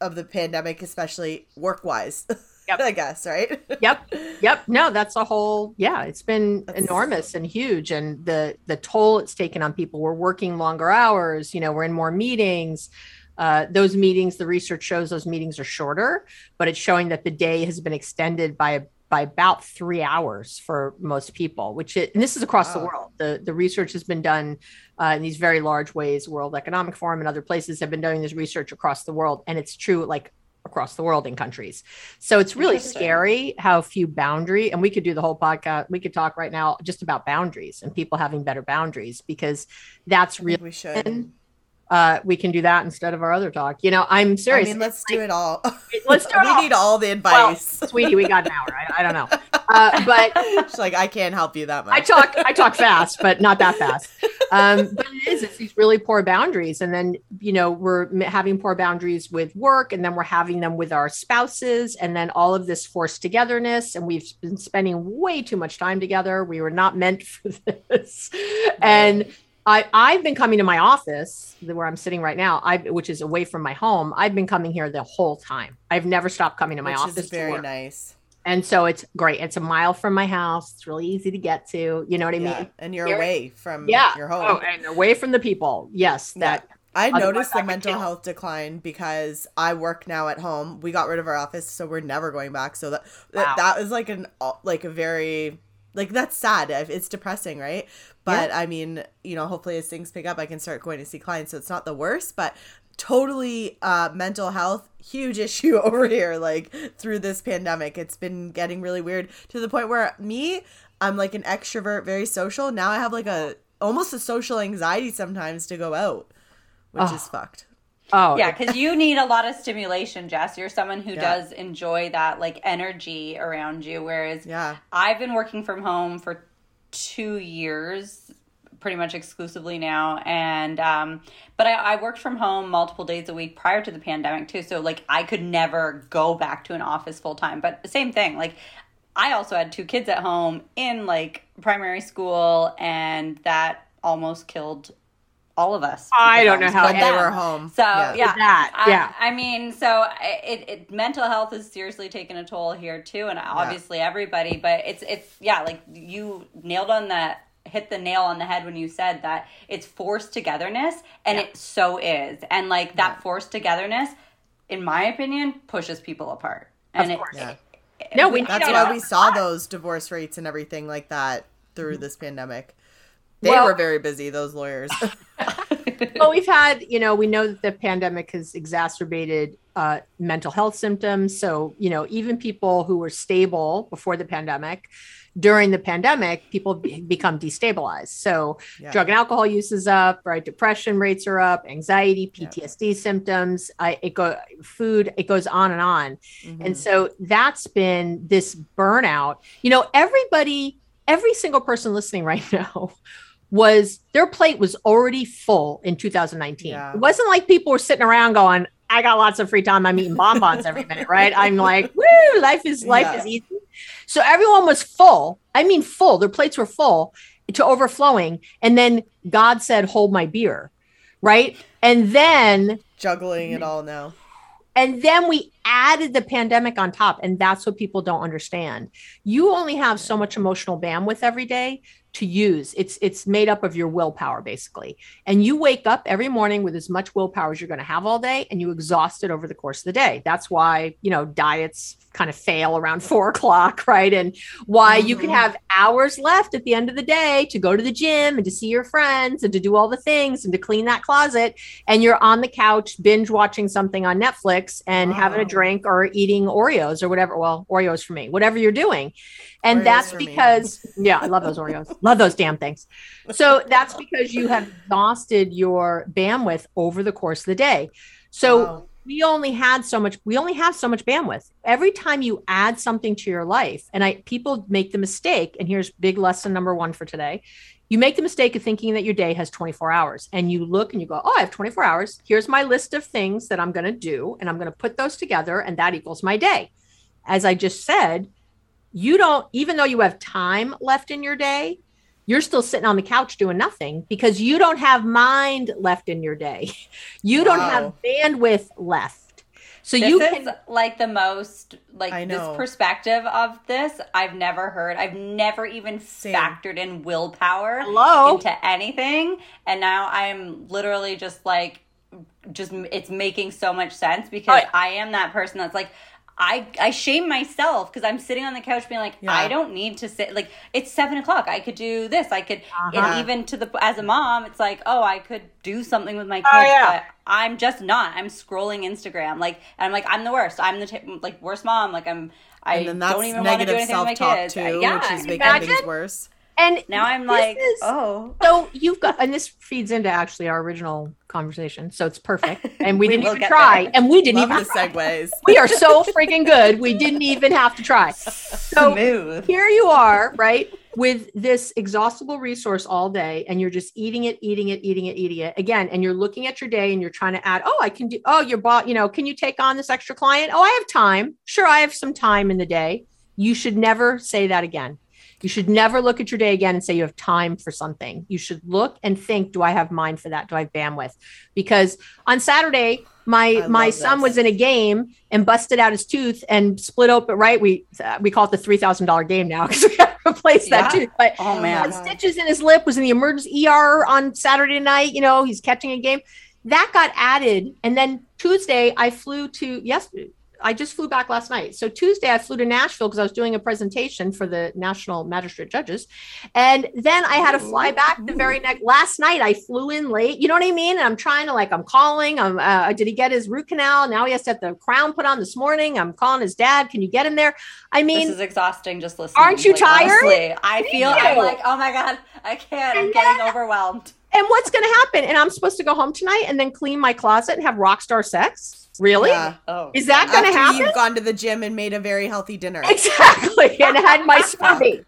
S3: of the pandemic especially work wise
S1: Yep.
S3: i guess right
S1: Yep, yep. No, that's a whole. Yeah, it's been
S3: That's-
S1: enormous and huge, and the the toll it's taken on people. We're working longer hours. You know, we're in more meetings. Uh, those meetings, the research shows those meetings are shorter, but it's showing that the day has been extended by by about three hours for most people. Which it, and this is across the world. The the research has been done uh, in these very large ways. World Economic Forum and other places have been doing this research across the world, and it's true like across the world in countries. So it's really scary how few boundary, and we could do the whole podcast. We could talk right now just about boundaries and people having better boundaries because that's really.
S3: we should
S1: Uh, we can do that instead of our other talk. You know, I'm serious.
S3: I mean, let's do it all.
S1: Let's do it
S3: we
S1: all.
S3: need all the
S1: Well,
S3: advice.
S1: sweetie, we got an hour. I, I don't know, uh, but
S3: She's like, I can't help you that much.
S1: I talk I talk fast, but not that fast. Um, but it is it's these really poor boundaries, and then you know we're having poor boundaries with work, and then we're having them with our spouses, and then all of this forced togetherness, and we've been spending way too much time together. We were not meant for this, and. I, I've been coming to my office where I'm sitting right now, I, which is away from my home. I've been coming here the whole time. I've never stopped coming to my
S3: which
S1: office.
S3: is very nice.
S1: And so it's great. It's a mile from my house. It's really easy to get to. You know what I
S3: Yeah,
S1: mean?
S3: and you're
S1: You're-
S3: away from
S1: yeah.
S3: your home.
S1: Oh, and away from the people. Yes,
S3: Yeah.
S1: that
S3: I noticed the
S1: could
S3: mental health decline because I work now at home. We got rid of our office, so we're never going back. So that
S1: Wow.
S3: that, that was like an like a very like that's sad. It's depressing, right? But I mean, you know, hopefully as things pick up, I can start going to see clients. So it's not the worst, but totally uh mental health huge issue over here like through this pandemic it's been getting really weird to the point where me i'm like an extrovert very social now i have like a almost a social anxiety sometimes to go out which
S1: Oh.
S3: is fucked
S1: oh
S2: Yeah, because you need a lot of stimulation, Jess. You're someone who
S3: Yeah.
S2: does enjoy that like energy around you. Whereas
S3: yeah
S2: I've been working from home for two years, pretty much exclusively now. And um, but I, I worked from home multiple days a week prior to the pandemic too. So like I could never go back to an office full time. But the same thing, like I also had two kids at home in like primary school, and that almost killed all of us.
S1: I don't know how
S3: but they were home
S2: So yeah,
S1: That,
S2: I,
S1: yeah.
S2: I mean, so it, it mental health is seriously taking a toll here too, and obviously everybody. But it's it's yeah, like you nailed on that, hit the nail on the head when you said that it's forced togetherness, and it so is, and like that forced togetherness, in my opinion, pushes people apart. And it.
S3: Yeah.
S1: No, we
S3: that's why we saw those divorce rates and everything like that through mm-hmm. this pandemic they
S1: Well-
S3: were very busy those lawyers
S1: well, we've had, you know, we know that the pandemic has exacerbated uh, mental health symptoms. So, you know, even people who were stable before the pandemic, during the pandemic, people be- become destabilized. So,
S3: Yeah.
S1: drug and alcohol use is up, right? Depression rates are up, anxiety, PTSD symptoms. I, it go food. It goes on and on.
S3: Mhm.
S1: And so that's been this burnout. You know, everybody, every single person listening right now was their plate was already full in 2019.
S3: Yeah.
S1: It wasn't like people were sitting around going, I got lots of free time. I'm eating bonbons every minute, right? I'm like, woo, life is life
S3: Yeah.
S1: is easy. So everyone was full. I mean, full. Their plates were full to overflowing. And then God said, hold my beer. Right. And then
S3: juggling it all now
S1: and then we added the pandemic on top. And that's what people don't understand. You only have so much emotional bandwidth every day to use. It's it's made up of your willpower, basically. And you wake up every morning with as much willpower as you're going to have all day, and you exhaust it over the course of the day. That's why, you know, diets kind of fail around four o'clock, right? And why you can
S3: Mhm.
S1: have hours left at the end of the day to go to the gym and to see your friends and to do all the things and to clean that closet. And you're on the couch binge watching something on Netflix and having a drink or eating Oreos or whatever. Well, Oreos for me, whatever you're doing. And
S3: Oreos
S1: that's
S3: for me.
S1: because, yeah, I love those Oreos. love those damn things. So that's because you have exhausted your bandwidth over the course of the day. So
S3: Wow.
S1: We only had so much we only have so much bandwidth. Every time you add something to your life and i people make the mistake and here's big lesson number one for today. You make the mistake of thinking that your day has 24 hours and you look and you go oh i have 24 hours. Here's my list of things that i'm going to do and i'm going to put those together and that equals my day. As i just said you don't even though you have time left in your day you're still sitting on the couch doing nothing because you don't have mind left in your day you don't have bandwidth left so
S2: this
S1: you
S2: is
S1: can
S2: like the most like this perspective of this I've never heard. I've never even
S3: Same.
S2: factored in willpower
S1: hello
S2: into anything, and now I'm literally just like, just it's making so much sense because
S1: Right.
S2: I am that person that's like. I, I shame myself because I'm sitting on the couch being like,
S3: Yeah.
S2: I don't need to sit. Like, it's seven o'clock. I could do this. I could,
S1: Uh-huh.
S2: and even to the, as a mom, it's like, oh, I could do something with my kids,
S1: Oh, yeah.
S2: but I'm just not. I'm scrolling Instagram. Like, and I'm like, I'm the worst. I'm the t- like worst mom. Like, I'm, I
S3: and then that's
S2: don't even want to do anything with my
S3: self-talk
S2: kids.
S3: too,
S2: yeah.
S3: which is making things worse.
S1: And
S2: now I'm like,
S1: is-
S2: oh,
S1: so you've got and this feeds into actually our original conversation so it's perfect and we,
S2: We
S1: didn't even try
S2: there.
S1: and we didn't
S3: Love
S1: even
S3: the segues.
S1: we are so freaking good we didn't even have to try so
S2: smooth.
S1: here you are, right, with this exhaustible resource all day, and you're just eating it, eating it, eating it, eating it again. And you're looking at your day and you're trying to add, oh, I can do, oh, you're bought, you know, can you take on this extra client? Oh, I have time. Sure, I have some time in the day. You should never say that again. You should never look at your day again and say you have time for something. You should look and think, do I have mind for that? Do I have bandwidth? Because on Saturday, my
S3: I
S1: my son
S3: this.
S1: was in a game and busted out his tooth and split open. Right, we uh, we call it the three thousand dollar game now because we got to replace that tooth. But
S2: Oh man.
S1: had stitches in his lip, was in the emergency ER on Saturday night. You know, he's catching a game. That got added. And then Tuesday, I flew to, yes, I just flew back last night. So Tuesday, I flew to Nashville because I was doing a presentation for the National Magistrate Judges. And then I had to fly back the very next, last night, I flew in late. You know what I mean? And I'm trying to, like, I'm calling. I'm, uh, did he get his root canal? Now he has to have the crown put on this morning. I'm calling his dad. Can you get him there? I mean,
S2: this is exhausting just listening.
S1: Aren't you
S2: Like,
S1: tired?
S2: honestly, I feel I'm like, oh my god, I can't. I'm getting overwhelmed.
S1: And what's going to happen? And I'm supposed to go home tonight and then clean my closet and have rock star sex? Really?
S3: Yeah.
S2: Oh,
S1: Is that going to happen?
S3: you've gone to the gym and made a very healthy dinner.
S1: Exactly. And had my smoothie.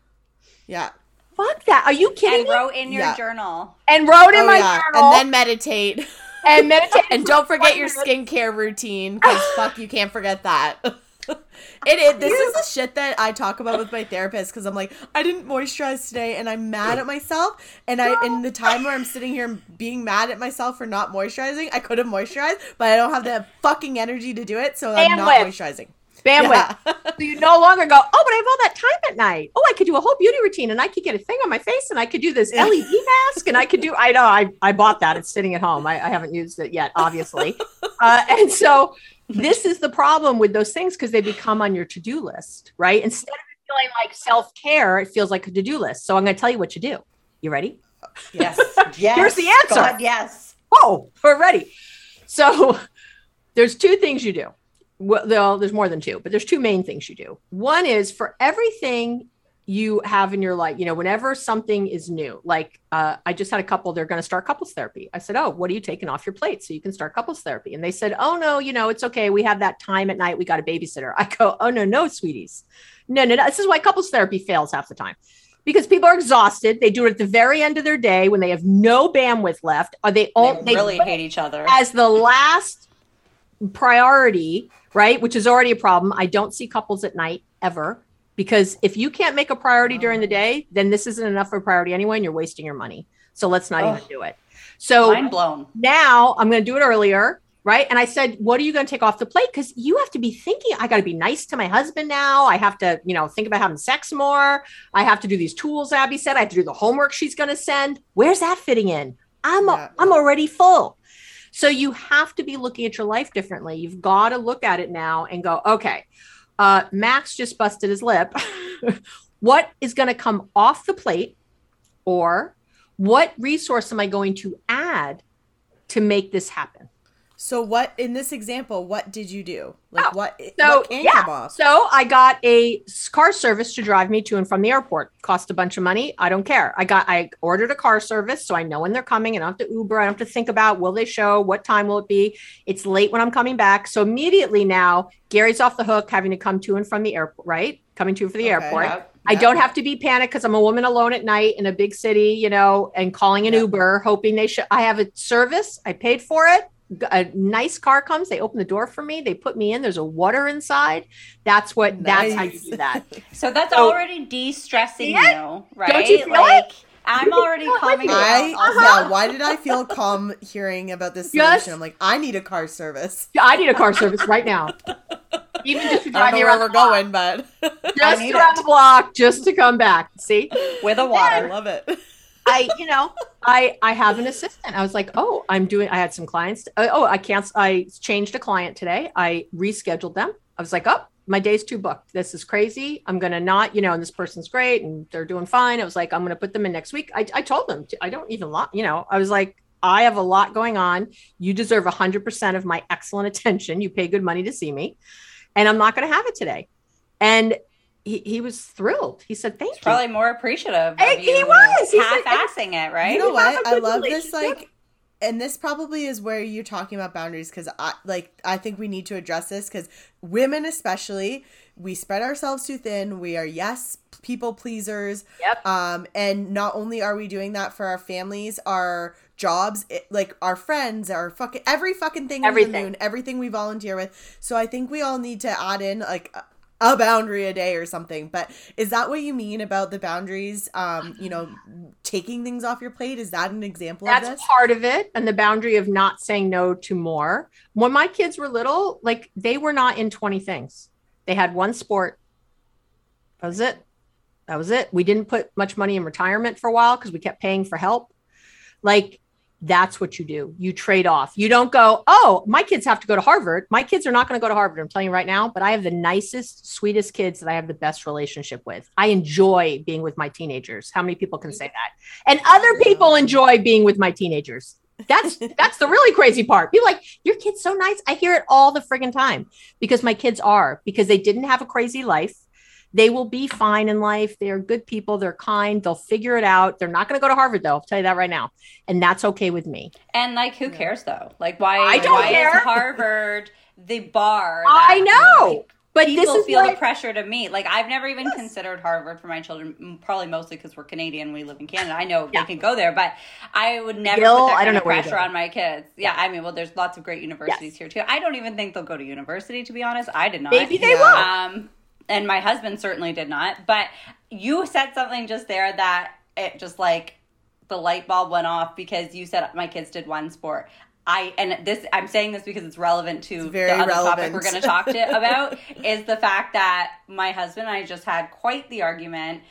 S3: Yeah.
S1: Fuck that. Are you kidding
S2: and
S1: me?
S2: wrote in your
S3: Yeah.
S2: journal.
S1: And wrote in
S3: Oh,
S1: my
S3: yeah.
S1: journal
S3: And then meditate.
S1: and meditate.
S3: And don't forget your skincare routine because fuck, you can't forget that. it is. This is the shit that I talk about with my therapist because I'm like, I didn't moisturize today, and I'm mad at myself. And I, in the time where I'm sitting here being mad at myself for not moisturizing, I could have moisturized, but I don't have the fucking energy to do it, so I'm not moisturizing.
S1: bandwidth.
S3: Yeah.
S1: So you no longer go, oh, but I have all that time at night. Oh, I could do a whole beauty routine and I could get a thing on my face and I could do this LED mask and I could do, I know, I, I bought that. It's sitting at home. I, I haven't used it yet, obviously. uh, and so this is the problem with those things because they become on your to do list, right? Instead of feeling like self care, it feels like a to do list. So I'm going to tell you what you do. You ready?
S2: Yes. yes.
S1: Here's the answer.
S2: God, yes.
S1: Oh, we're ready. So there's two things you do. Well, there's more than two, but there's two main things you do. One is for everything you have in your life, you know, whenever something is new, like uh, I just had a couple, they're going to start couples therapy. I said, Oh, what are you taking off your plate so you can start couples therapy? And they said, Oh, no, you know, it's okay. We have that time at night. We got a babysitter. I go, Oh, no, no, sweeties. No, no, no. This is why couples therapy fails half the time because people are exhausted. They do it at the very end of their day when they have no bandwidth left. Are they all
S2: They really hate each other.
S1: as the last priority, right? Which is already a problem. I don't see couples at night ever because if you can't make a priority during the oh. day, then this isn't enough of a priority anyway, and you're wasting your money. So let's not even do it. So
S2: Mind blown.
S1: now I'm going to do it earlier. Right. And I said, what are you going to take off the plate? Because you have to be thinking, I got to be nice to my husband now. I have to, you know, think about having sex more. I have to do these tools Abby said. I have to do the homework she's going to send. Where's that fitting in? I'm,
S3: Yeah.
S1: I'm already full. So you have to be looking at your life differently. You've got to look at it now and go, okay, uh, Max just busted his lip. what is going to come off the plate, or what resource am I going to add to make this happen?
S3: So what in this example, what did you do? Like
S1: Oh,
S3: what
S1: So
S3: what can
S1: yeah,
S3: come off?
S1: so I got a car service to drive me to and from the airport. Cost a bunch of money. I don't care. I got I ordered a car service, so I know when they're coming. and I don't have to Uber. I don't have to think about will they show, what time will it be. It's late when I'm coming back, so immediately now Gary's off the hook, having to come to and from the airport. Right, coming to for the
S3: Okay.
S1: airport.
S2: Yep.
S1: I don't have to be panicked because I'm a woman alone at night in a big city, you know, and calling an
S3: Yeah.
S1: Uber, hoping they should. I have a service. I paid for it. G- A nice car comes. They open the door for me. They put me in. There's a water inside. That's what. That's how you do that.
S2: So that's
S1: So-
S2: already de-stressing
S1: Yeah.
S2: you, right?
S1: you feel
S2: like
S1: it?
S2: I'm already
S1: feel it with
S2: calming.
S3: I
S2: down.
S1: Uh-huh.
S3: yeah, why did I feel calm hearing about this
S1: Yes.
S3: I'm like, I need a car service.
S1: I need a car service right now. Even just to
S3: I
S1: drive
S3: don't
S1: me
S3: know where
S1: around
S3: we're going, but
S1: Just
S2: need
S1: around
S2: it.
S1: the block, just to come back. See,
S2: with a
S3: I
S2: water.
S3: I love it.
S1: I, you know, I I have an assistant. I was like, oh, I'm doing. I had some clients. Uh, oh, I can't. I changed a client today. I rescheduled them. I was like, oh, my day's too booked. This is crazy. I'm gonna not, you know, and this person's great and they're doing fine. I was like, I'm gonna put them in next week. I, I told them. To, I don't even lot. You know, I was like, I have a lot going on. You deserve 100 percent of my excellent attention. You pay good money to see me, and I'm not gonna have it today. And he, he was thrilled. He said, thank you.
S2: Probably more appreciative.
S1: Hey,
S2: of
S1: he
S2: you
S1: was. He said-
S2: half-assing it, right?
S3: You know what? I love this like and this probably is where you're talking about boundaries because I like I think we need to address this because women especially we spread ourselves too thin. We are yes people pleasers.
S1: Yep.
S3: Um, and not only are we doing that for our families, our jobs, it, like our friends, our fucking every fucking thing under the
S1: Everything.
S3: moon, everything we volunteer with. So I think we all need to add in like a- boundary a day or something. But is that what you mean about the boundaries? Um, you know, taking things off your plate. Is that an example
S1: That's
S3: of this?
S1: part of it. And the boundary of not saying no to more. When my kids were little, like they were not in 20 things. They had one sport. That was it. That was it. We didn't put much money in retirement for a while because we kept paying for help. Like that's what you do. You trade off. You don't go, oh, my kids have to go to Harvard. My kids are not going to go to Harvard. I'm telling you right now, but I have the nicest, sweetest kids that I have the best relationship with. I enjoy being with my teenagers. How many people can say that? And other people enjoy being with my teenagers. That's that's the really crazy part. Be like, your kid's so nice. I hear it all the friggin' time because my kids are because they didn't have a crazy life. They will be fine in life. They are good people. They're kind. They'll figure it out. They're not going to go to Harvard, though. I'll tell you that right now. And that's okay with me.
S2: And like, who cares though? Like, why?
S1: I don't
S2: why
S1: care.
S2: is Harvard the bar?
S1: I know.
S2: like,
S1: But this
S2: people
S1: is
S2: feel
S1: what,
S2: the pressure to meet. Like, I've never even considered Harvard for my children. Probably mostly because we're Canadian. We live in Canada. I know
S1: Yeah.
S2: they can go there, but I would never
S1: Gil,
S2: put that
S1: I don't
S2: of
S1: know
S2: pressure on my kids. Yeah, I mean, well, there's lots of great universities here too. I don't even think they'll go to university. To be honest, I did not.
S1: maybe they
S3: Yeah.
S1: will.
S2: Um, and my husband certainly did not. But you said something just there that it just like the light bulb went off because you said my kids did one sport. I and this I'm saying this because it's relevant to
S3: very
S2: the other topic we're going to talk to about is the fact that my husband and I just had quite the argument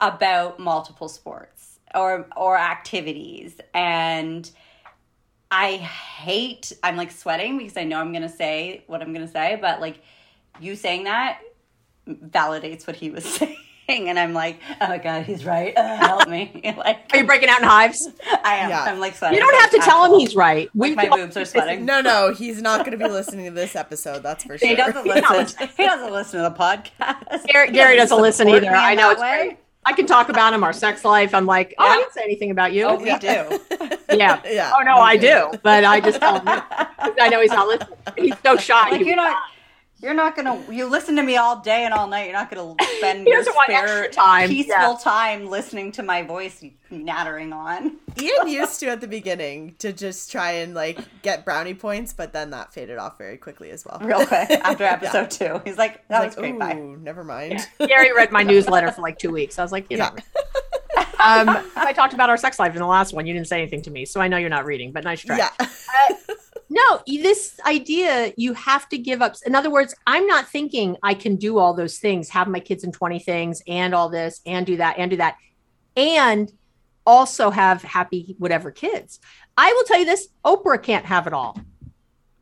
S2: about multiple sports or or activities and I hate I'm like sweating because I know I'm going to say what I'm going to say but like you saying that validates what he was saying and I'm like oh my god he's right uh, help me like
S1: Are you breaking out in hives?
S2: I am
S3: Yeah.
S2: I'm like sweating
S1: You don't have to tell him he's right.
S2: like my boobs are sweating
S3: No, no, he's not going to be listening to this episode. That's for sure.
S2: he doesn't listen he doesn't listen to the podcast
S1: Gary, Gary doesn't listen either. I know it's
S2: way.
S1: great. I can talk about him, our sex life. I'm like, oh, I
S2: Yeah.
S1: didn't say anything about you.
S2: oh we
S3: Yeah.
S2: do
S1: yeah.
S3: yeah.
S1: Oh no, I do, but I just tell him. no. I know he's not listening. He's so shy.
S2: like
S1: He-
S2: you're not you're not gonna you listen to me all day and all night you're not gonna spend your spare
S1: time,
S2: peaceful
S1: yeah.
S2: time listening to my voice nattering on
S3: Ian used to at the beginning to just try and like get brownie points, but then that faded off very quickly as well.
S2: real quick after episode two he's like that was
S3: like,
S2: great bye
S3: never mind.
S1: Gary read my newsletter for like two weeks. I was like, you know.
S3: Yeah.
S1: Um, I talked about our sex life in the last one. You didn't say anything to me, so I know you're not reading. But nice try.
S3: Yeah.
S1: No, this idea you have to give up. In other words, I'm not thinking I can do all those things, have my kids in 20 things, and all this, and do that, and do that, and also have happy whatever kids. I will tell you this: Oprah can't have it all.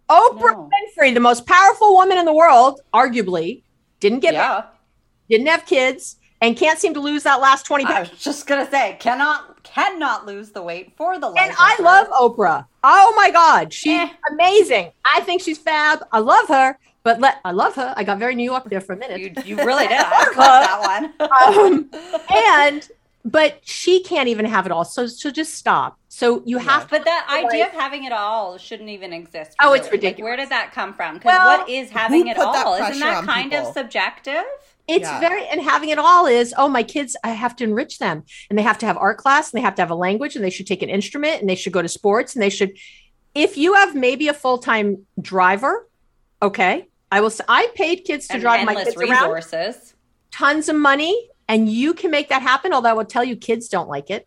S1: Oprah
S2: No.
S1: Winfrey, the most powerful woman in the world, arguably, didn't get
S2: Yeah.
S1: didn't have kids, and can't seem to lose that last 20
S2: I
S1: pounds.
S2: was just gonna say, cannot cannot lose the weight for the life
S1: And I
S2: her.
S1: love Oprah. Oh my God. She's
S2: Eh.
S1: amazing. I think she's fab. I love her, but let I love her. I got very New York there for a minute.
S2: you. You really did. I caught that one.
S1: Um, and but she can't even have it all. So so just stop. So you have
S2: But that idea
S1: Like-
S2: of having it all shouldn't even exist.
S1: Oh, it's
S2: really. Like,
S1: ridiculous.
S2: where did that come from? Because
S1: Well,
S2: what is having it all? Isn't that kind
S3: people?
S2: of subjective?
S1: It's
S3: Yeah.
S1: very and having it all is oh my kids I have to enrich them and they have to have art class and they have to have a language and they should take an instrument and they should go to sports and they should if you have maybe a full-time driver okay I will I paid kids to
S2: And
S1: drive my kids around
S2: resources.
S1: tons of money and you can make that happen although I will tell you kids don't like it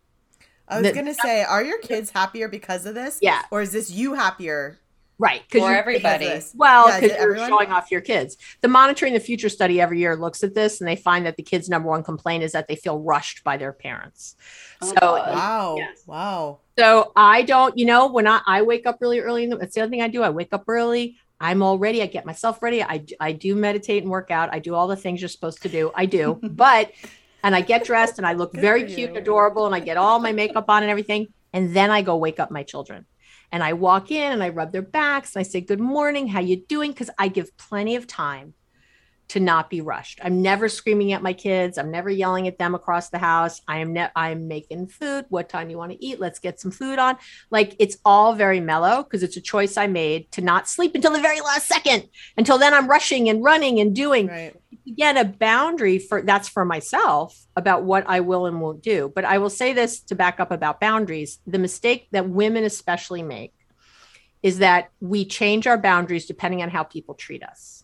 S3: I was gonna say, are your kids happier because of this?
S1: Yeah.
S3: Or is this you happier?
S1: Right
S2: For
S1: you
S2: everybody.
S3: because?
S1: Well, because
S3: it
S1: you're showing off your kids. The Monitoring the Future study every year looks at this and they find that the kids' number one complaint is that they feel rushed by their parents.
S2: Oh,
S1: so,
S2: uh,
S3: Wow.
S1: Yes.
S3: Wow.
S1: so I don't, you know, when I, I wake up really early, in the, that's the other thing I do. I wake up early. I'm all ready. I get myself ready. I, I do meditate and work out. I do all the things you're supposed to do. I do, but, and I get dressed and I look very cute and adorable and I get all my makeup on and everything. And then I go wake up my children and I walk in and I rub their backs and I say, good morning. How you doing? Cause I give plenty of time to not be rushed. I'm never screaming at my kids. I'm never yelling at them across the house. I am ne- I'm making food. What time you want to eat? Let's get some food on. Like it's all very mellow because it's a choice I made to not sleep until the very last second. Until then I'm rushing and running and doing
S3: Right.
S1: Again a boundary for that's for myself about what I will and won't do. But I will say this to back up about boundaries. The mistake that women especially make is that we change our boundaries depending on how people treat us.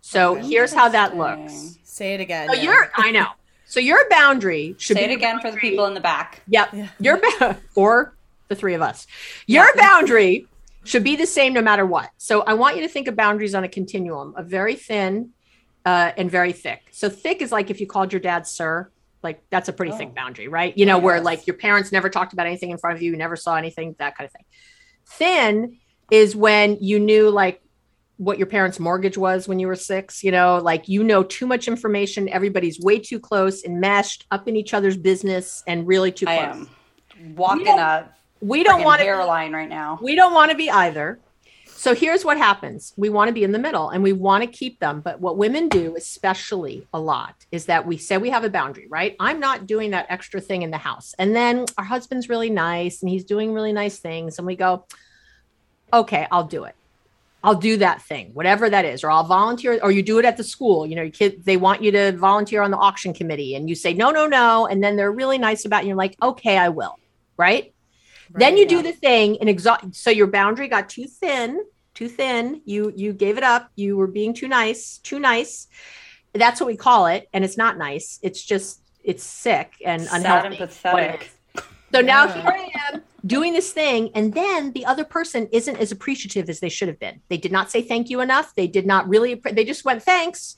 S1: So here's how that looks.
S3: Say it again.
S1: So
S3: yeah.
S1: your I know. So your boundary should
S2: Say
S1: be
S2: it again for the people in the back.
S1: Yep.
S3: Yeah.
S1: Your ba- or the three of us. Your boundary should be the same no matter what. So I want you to think of boundaries on a continuum, a very thin uh, and very thick. So thick is like if you called your dad sir, like that's a pretty
S2: Oh.
S1: thick boundary, right? You know, where like your parents never talked about anything in front of you, you never saw anything, that kind of thing. Thin is when you knew like what your parents' mortgage was when you were six, you know, like you know too much information, everybody's way too close, enmeshed, up in each other's business, and really too
S2: I am walking
S1: don't
S2: a
S1: We don't want to
S2: hairline right now.
S1: we don't want to be either. So here's what happens. We want to be in the middle and we want to keep them. But what women do, especially a lot, is that we say we have a boundary, right? I'm not doing that extra thing in the house. And then our husband's really nice and he's doing really nice things. And we go, okay, I'll do it. I'll do that thing, whatever that is, or I'll volunteer, or you do it at the school. You know, your kid, they want you to volunteer on the auction committee and you say, no, no, no. And then they're really nice about. And you're like, okay, I will. Right then you
S3: yeah.
S1: do the thing and exhaust so your boundary got too thin too thin. You you gave it up. You were being too nice too nice. That's what we call it and it's not nice. It's just it's sick and
S2: Sad
S1: unhealthy.
S2: and pathetic.
S1: so now here i am doing this thing and then the other person isn't as appreciative as they should have been. They did not say thank you enough. They did not really they just went thanks.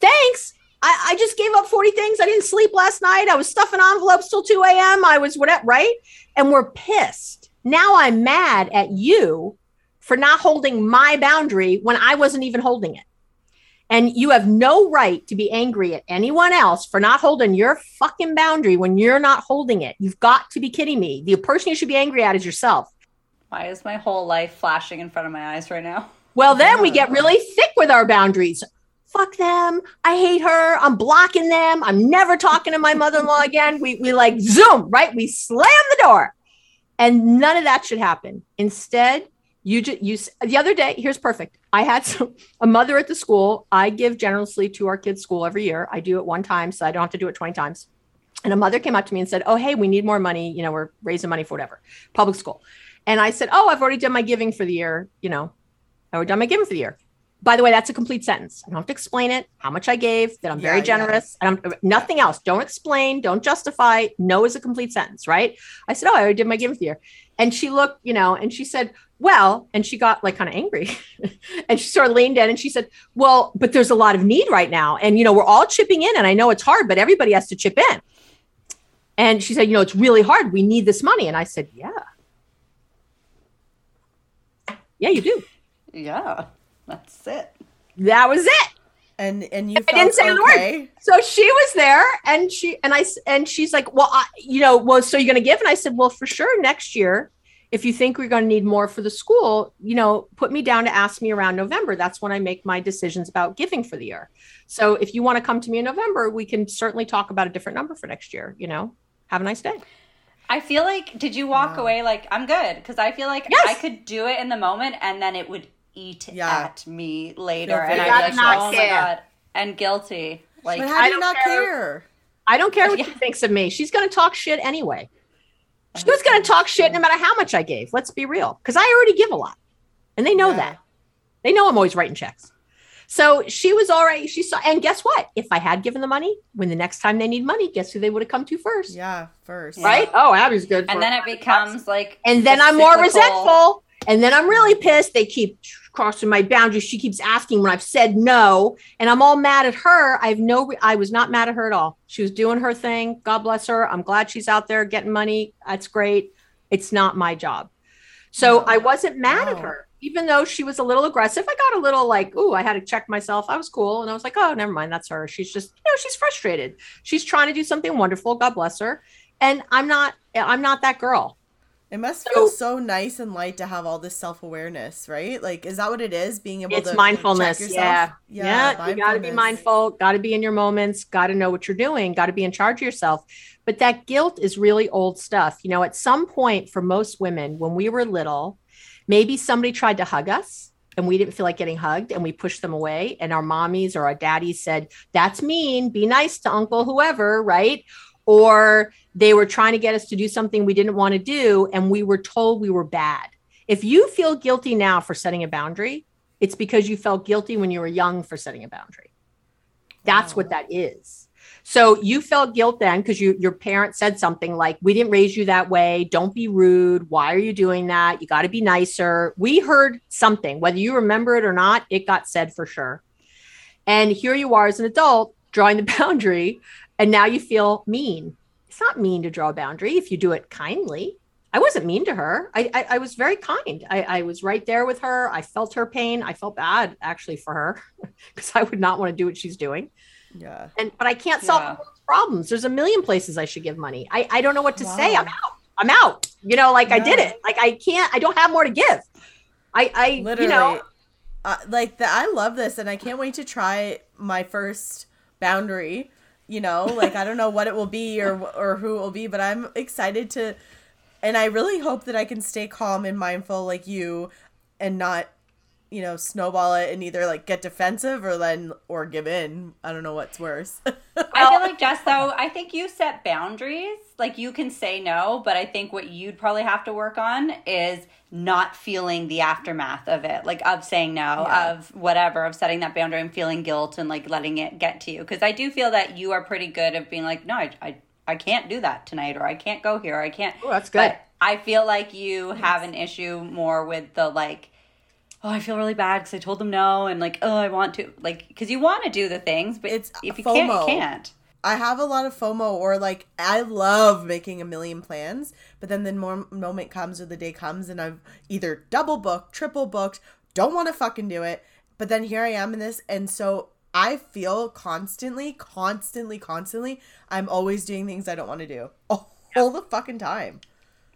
S1: Thanks I, I just gave up 40 things. I didn't sleep last night. I was stuffing envelopes till 2 a.m. I was whatever, right? And we're pissed. Now I'm mad at you for not holding my boundary when I wasn't even holding it. And you have no right to be angry at anyone else for not holding your fucking boundary when you're not holding it. You've got to be kidding me. The person you should be angry at is yourself.
S2: Why is my whole life flashing in front of my eyes right now?
S1: Well, then we get really thick with our boundaries. Fuck them. I hate her. I'm blocking them. I'm never talking to my mother in law again. We, we like zoom, right? We slam the door. And none of that should happen. Instead, you just you the other day, here's perfect. I had some a mother at the school. I give generously to our kids' school every year. I do it one time, so I don't have to do it 20 times. And a mother came up to me and said, Oh, hey, we need more money. You know, we're raising money for whatever, public school. And I said, Oh, I've already done my giving for the year, you know, I've already done my giving for the year. By the way, that's a complete sentence. I don't have to explain it, how much I gave, that I'm very
S3: Yeah, yeah.
S1: generous, and I'm nothing else. Don't explain, don't justify. No is a complete sentence, right? I said, Oh, I already did my giving year. And she looked, you know, and she said, Well, and she got like kind of angry. and she sort of leaned in and she said, Well, but there's a lot of need right now. And, you know, we're all chipping in, and I know it's hard, but everybody has to chip in. And she said, You know, it's really hard. We need this money. And I said, Yeah. Yeah, you do.
S2: Yeah, that's it.
S1: that was it.
S3: And and you
S1: I
S3: felt
S1: didn't say the word. So she was there, and she and I and she's like, "Well, I, you know, well, so you're going to give?" And I said, "Well, for sure, next year, if you think we're going to need more for the school, you know, put me down to ask me around November. That's when I make my decisions about giving for the year. So if you want to come to me in November, we can certainly talk about a different number for next year. You know, have a nice day.
S2: I feel like did you walk away like I'm good because I feel like
S1: Yes.
S2: I could do it in the moment and then it would eat
S3: Yeah.
S2: at me later
S3: Feel
S2: and I'd be like,
S1: not
S2: oh my god, and guilty. Like
S3: But how
S1: I
S3: do you
S1: don't
S3: not
S1: care.
S3: care?
S1: I don't care what
S2: Yeah.
S1: she thinks of me. She's going to talk shit anyway. She was going to talk shit no matter how much I gave. Let's be real, because I already give a lot, and they know
S3: Yeah.
S1: that. They know I'm always writing checks. So she was all right. She saw, and guess what? If I had given the money, when the next time they need money, guess who they would have come to first?
S3: Yeah, first.
S1: Right? Oh, Abby's good. for
S2: and then it
S1: 100 bucks.
S2: becomes like
S1: and then I'm more resentful. And then I'm really pissed. They keep crossing my boundaries. She keeps asking when I've said no, and I'm all mad at her. I have no. Re- I was not mad at her at all. She was doing her thing. God bless her. I'm glad she's out there getting money. That's great. It's not my job. So I wasn't mad at her, even though she was a little aggressive. I got a little like, ooh, I had to check myself. I was cool, and I was like, oh, never mind. That's her. She's just, you know, she's frustrated. She's trying to do something wonderful. God bless her. And I'm not. I'm not that girl.
S3: It must feel so nice and light to have all this self awareness, right? Like, is that what it is? Being able to
S1: it's
S3: to
S1: mindfulness yeah
S3: yourself?
S1: yeah, you got to be mindful got to be in your moments got to know what you're doing got to be in charge of yourself but that guilt is really old stuff you know at some point for most women when we were little maybe somebody tried to hug us and we didn't feel like getting hugged and we pushed them away and our mommies or our daddies said that's mean be nice to uncle whoever right or they were trying to get us to do something we didn't want to do and we were told we were bad. If you feel guilty now for setting a boundary it's because you felt guilty when you were young for setting a boundary. That's
S3: Wow.
S1: what that is. So you felt guilt then because you your parents said something like we didn't raise you that way. Don't be rude. Why are you doing that? You got to be nicer. We heard something whether you remember it or not it got said for sure. And here you are as an adult drawing the boundary and now you feel mean it's not mean to draw a boundary if you do it kindly i wasn't mean to her i i, I was very kind I, I was right there with her i felt her pain i felt bad actually for her because i would not want to do what she's doing
S3: Yeah.
S1: and but I can't solve
S2: Yeah.
S1: the problems. There's a million places I should give money. I, I don't know what to say. I'm out. I'm out. You know, like I did it. Like I can't. I don't have more to give. I I
S3: Literally.
S1: you know
S3: uh, like the, I love this, and I can't wait to try my first boundary. You know, like I don't know what it will be or or who it will be, but I'm excited to, and I really hope that I can stay calm and mindful like you, and not, you know, snowball it and either like get defensive or then or give in. I don't know what's worse.
S2: I feel like Jess, though, I think you set boundaries. Like you can say no, but I think what you'd probably have to work on is not feeling the aftermath of it, like of saying no,
S3: Yeah.
S2: of whatever, of setting that boundary and feeling guilt and like letting it get to you. Because I do feel that you are pretty good at being like, no, I, I, I can't do that tonight, or I can't go here, or I can't.
S1: Oh, that's good.
S2: But I feel like you have an issue more with the like, oh, I feel really bad because I told them no, and like, oh, I want to, like, because you want to do the things, but
S3: It's
S2: if you can't, you can't.
S3: I have a lot of FOMO, or like I love making a million plans, but then the more moment comes or the day comes, and I've either double booked, triple booked, don't want to fucking do it, but then here I am in this, and so I feel constantly, constantly, constantly, I'm always doing things I don't want to do all, all the fucking time.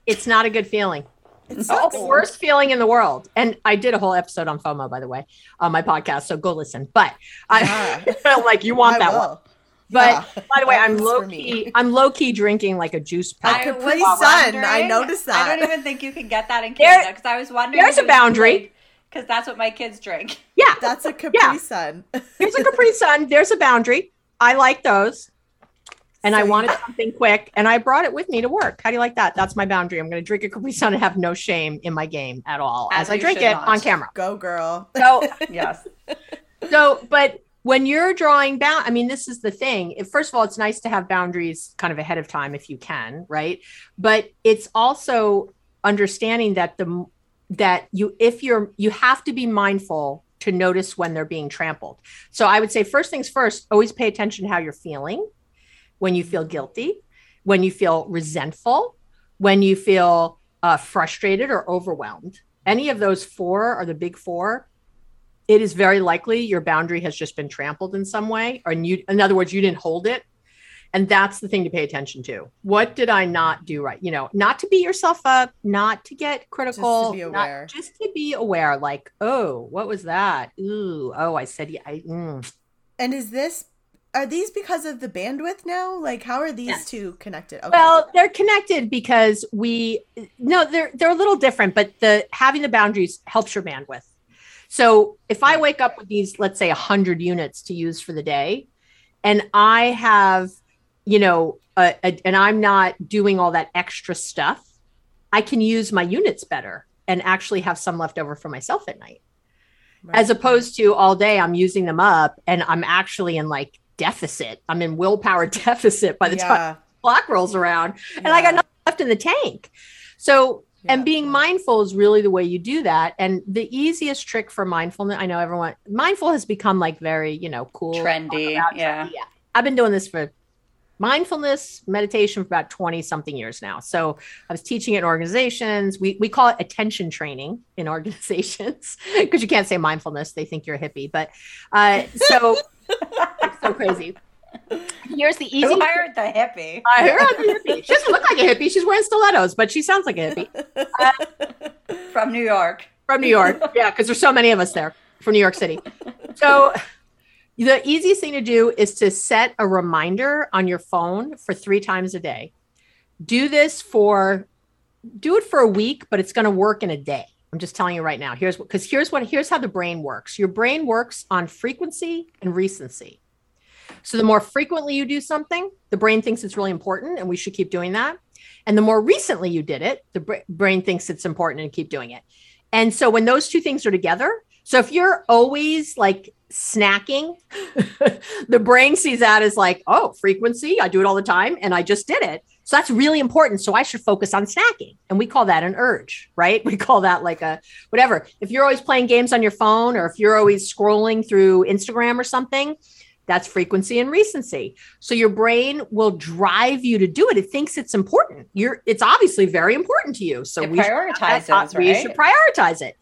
S1: it's not a good feeling. It's oh,
S3: sucks.
S1: the worst feeling in the world. And I did a whole episode on FOMO, by the way, on my podcast. So go listen. But I
S3: Yeah.
S1: like you want
S3: I
S1: that
S3: will.
S1: one. But
S3: Yeah.
S1: by the way, I'm low key. I'm low key drinking like a juice pack.
S3: I- Capri
S2: was
S3: Sun, I noticed that.
S2: I don't even think you can get that in Canada because I was wondering.
S1: there's a boundary.
S2: Because that's what my kids drink.
S1: yeah,
S3: That's a Capri
S1: Yeah.
S3: Sun.
S1: Here's a Capri Sun. There's a boundary. I like those. And I
S3: So you-
S1: wanted something quick, and I brought it with me to work. How do you like that? That's my boundary. I'm going to drink a Capri Sun and have no shame in my game at all as,
S2: As
S1: I drink it
S2: not.
S1: on camera.
S3: Go girl.
S1: So,
S2: Yes.
S1: so, but when you're drawing bound, I mean, this is the thing. If- First of all, it's nice to have boundaries kind of ahead of time if you can, right? But it's also understanding that the that you if you're you have to be mindful to notice when they're being trampled. So I would say first things first, always pay attention to how you're feeling when you feel guilty, when you feel resentful, when you feel uh, frustrated or overwhelmed. Any of those four are the big four. It is very likely your boundary has just been trampled in some way, or you, in other words, you didn't hold it. And that's the thing to pay attention to. What did I not do right? You know, not to beat yourself up, not to get critical,
S3: be
S1: not- just to be aware. Like, oh, what was that? Ooh, oh, I said, yeah, I, mm.
S3: And is this are these because of the bandwidth now? Like how are these
S1: Yes.
S3: two connected? Okay.
S1: Well, they're connected because we no, they're they're a little different, but the having the boundaries helps your bandwidth. So if I wake up with these, let's say, hundred units to use for the day, and I have, you know, a, a, and I'm not doing all that extra stuff, I can use my units better and actually have some left over for myself at night
S3: Right.
S1: as opposed to all day I'm using them up and I'm actually in like deficit. I'm in willpower deficit by the time
S3: yeah.
S1: clock rolls around and I got nothing left in the tank. So,
S3: Yeah.
S1: and being mindful is really the way you do that. And the easiest trick for mindfulness, I know everyone, mindful has become like very, you know, cool.
S2: Trendy. Yeah.
S1: Yeah. I've been doing this for mindfulness meditation for about 20 something years now. So I was teaching it in organizations. We, we call it attention training in organizations because you can't say mindfulness. They think you're a hippie, but uh, so it's so crazy. Here's the easy
S2: Who hired the hippie?
S1: I heard the hippie. She doesn't look like a hippie. She's wearing stilettos, but she sounds like a hippie
S2: From New York.
S1: from New York. Yeah, because there's so many of us there from New York City. So the easiest thing to do is to set a reminder on your phone for three times a day. Do this for do it for a week, but it's going to work in a day. I'm just telling you right now. Here's what because here's what here's how the brain works. Your brain works on frequency and recency. So the more frequently you do something, the brain thinks it's really important and we should keep doing that. And the more recently you did it, the brain thinks it's important and keep doing it. And so when those two things are together, so if you're always like snacking, the brain sees that as like, oh, frequency, I do it all the time and I just did it. So that's really important. So I should focus on snacking. And we call that an urge, right? We call that like a whatever. If you're always playing games on your phone or if you're always scrolling through Instagram or something, that's frequency and recency. So your brain will drive you to do it. It thinks it's important. You're it's obviously very important to you. So
S2: It
S1: we should-
S2: prioritizes, uh, uh,
S1: we
S2: right?
S1: should prioritize it.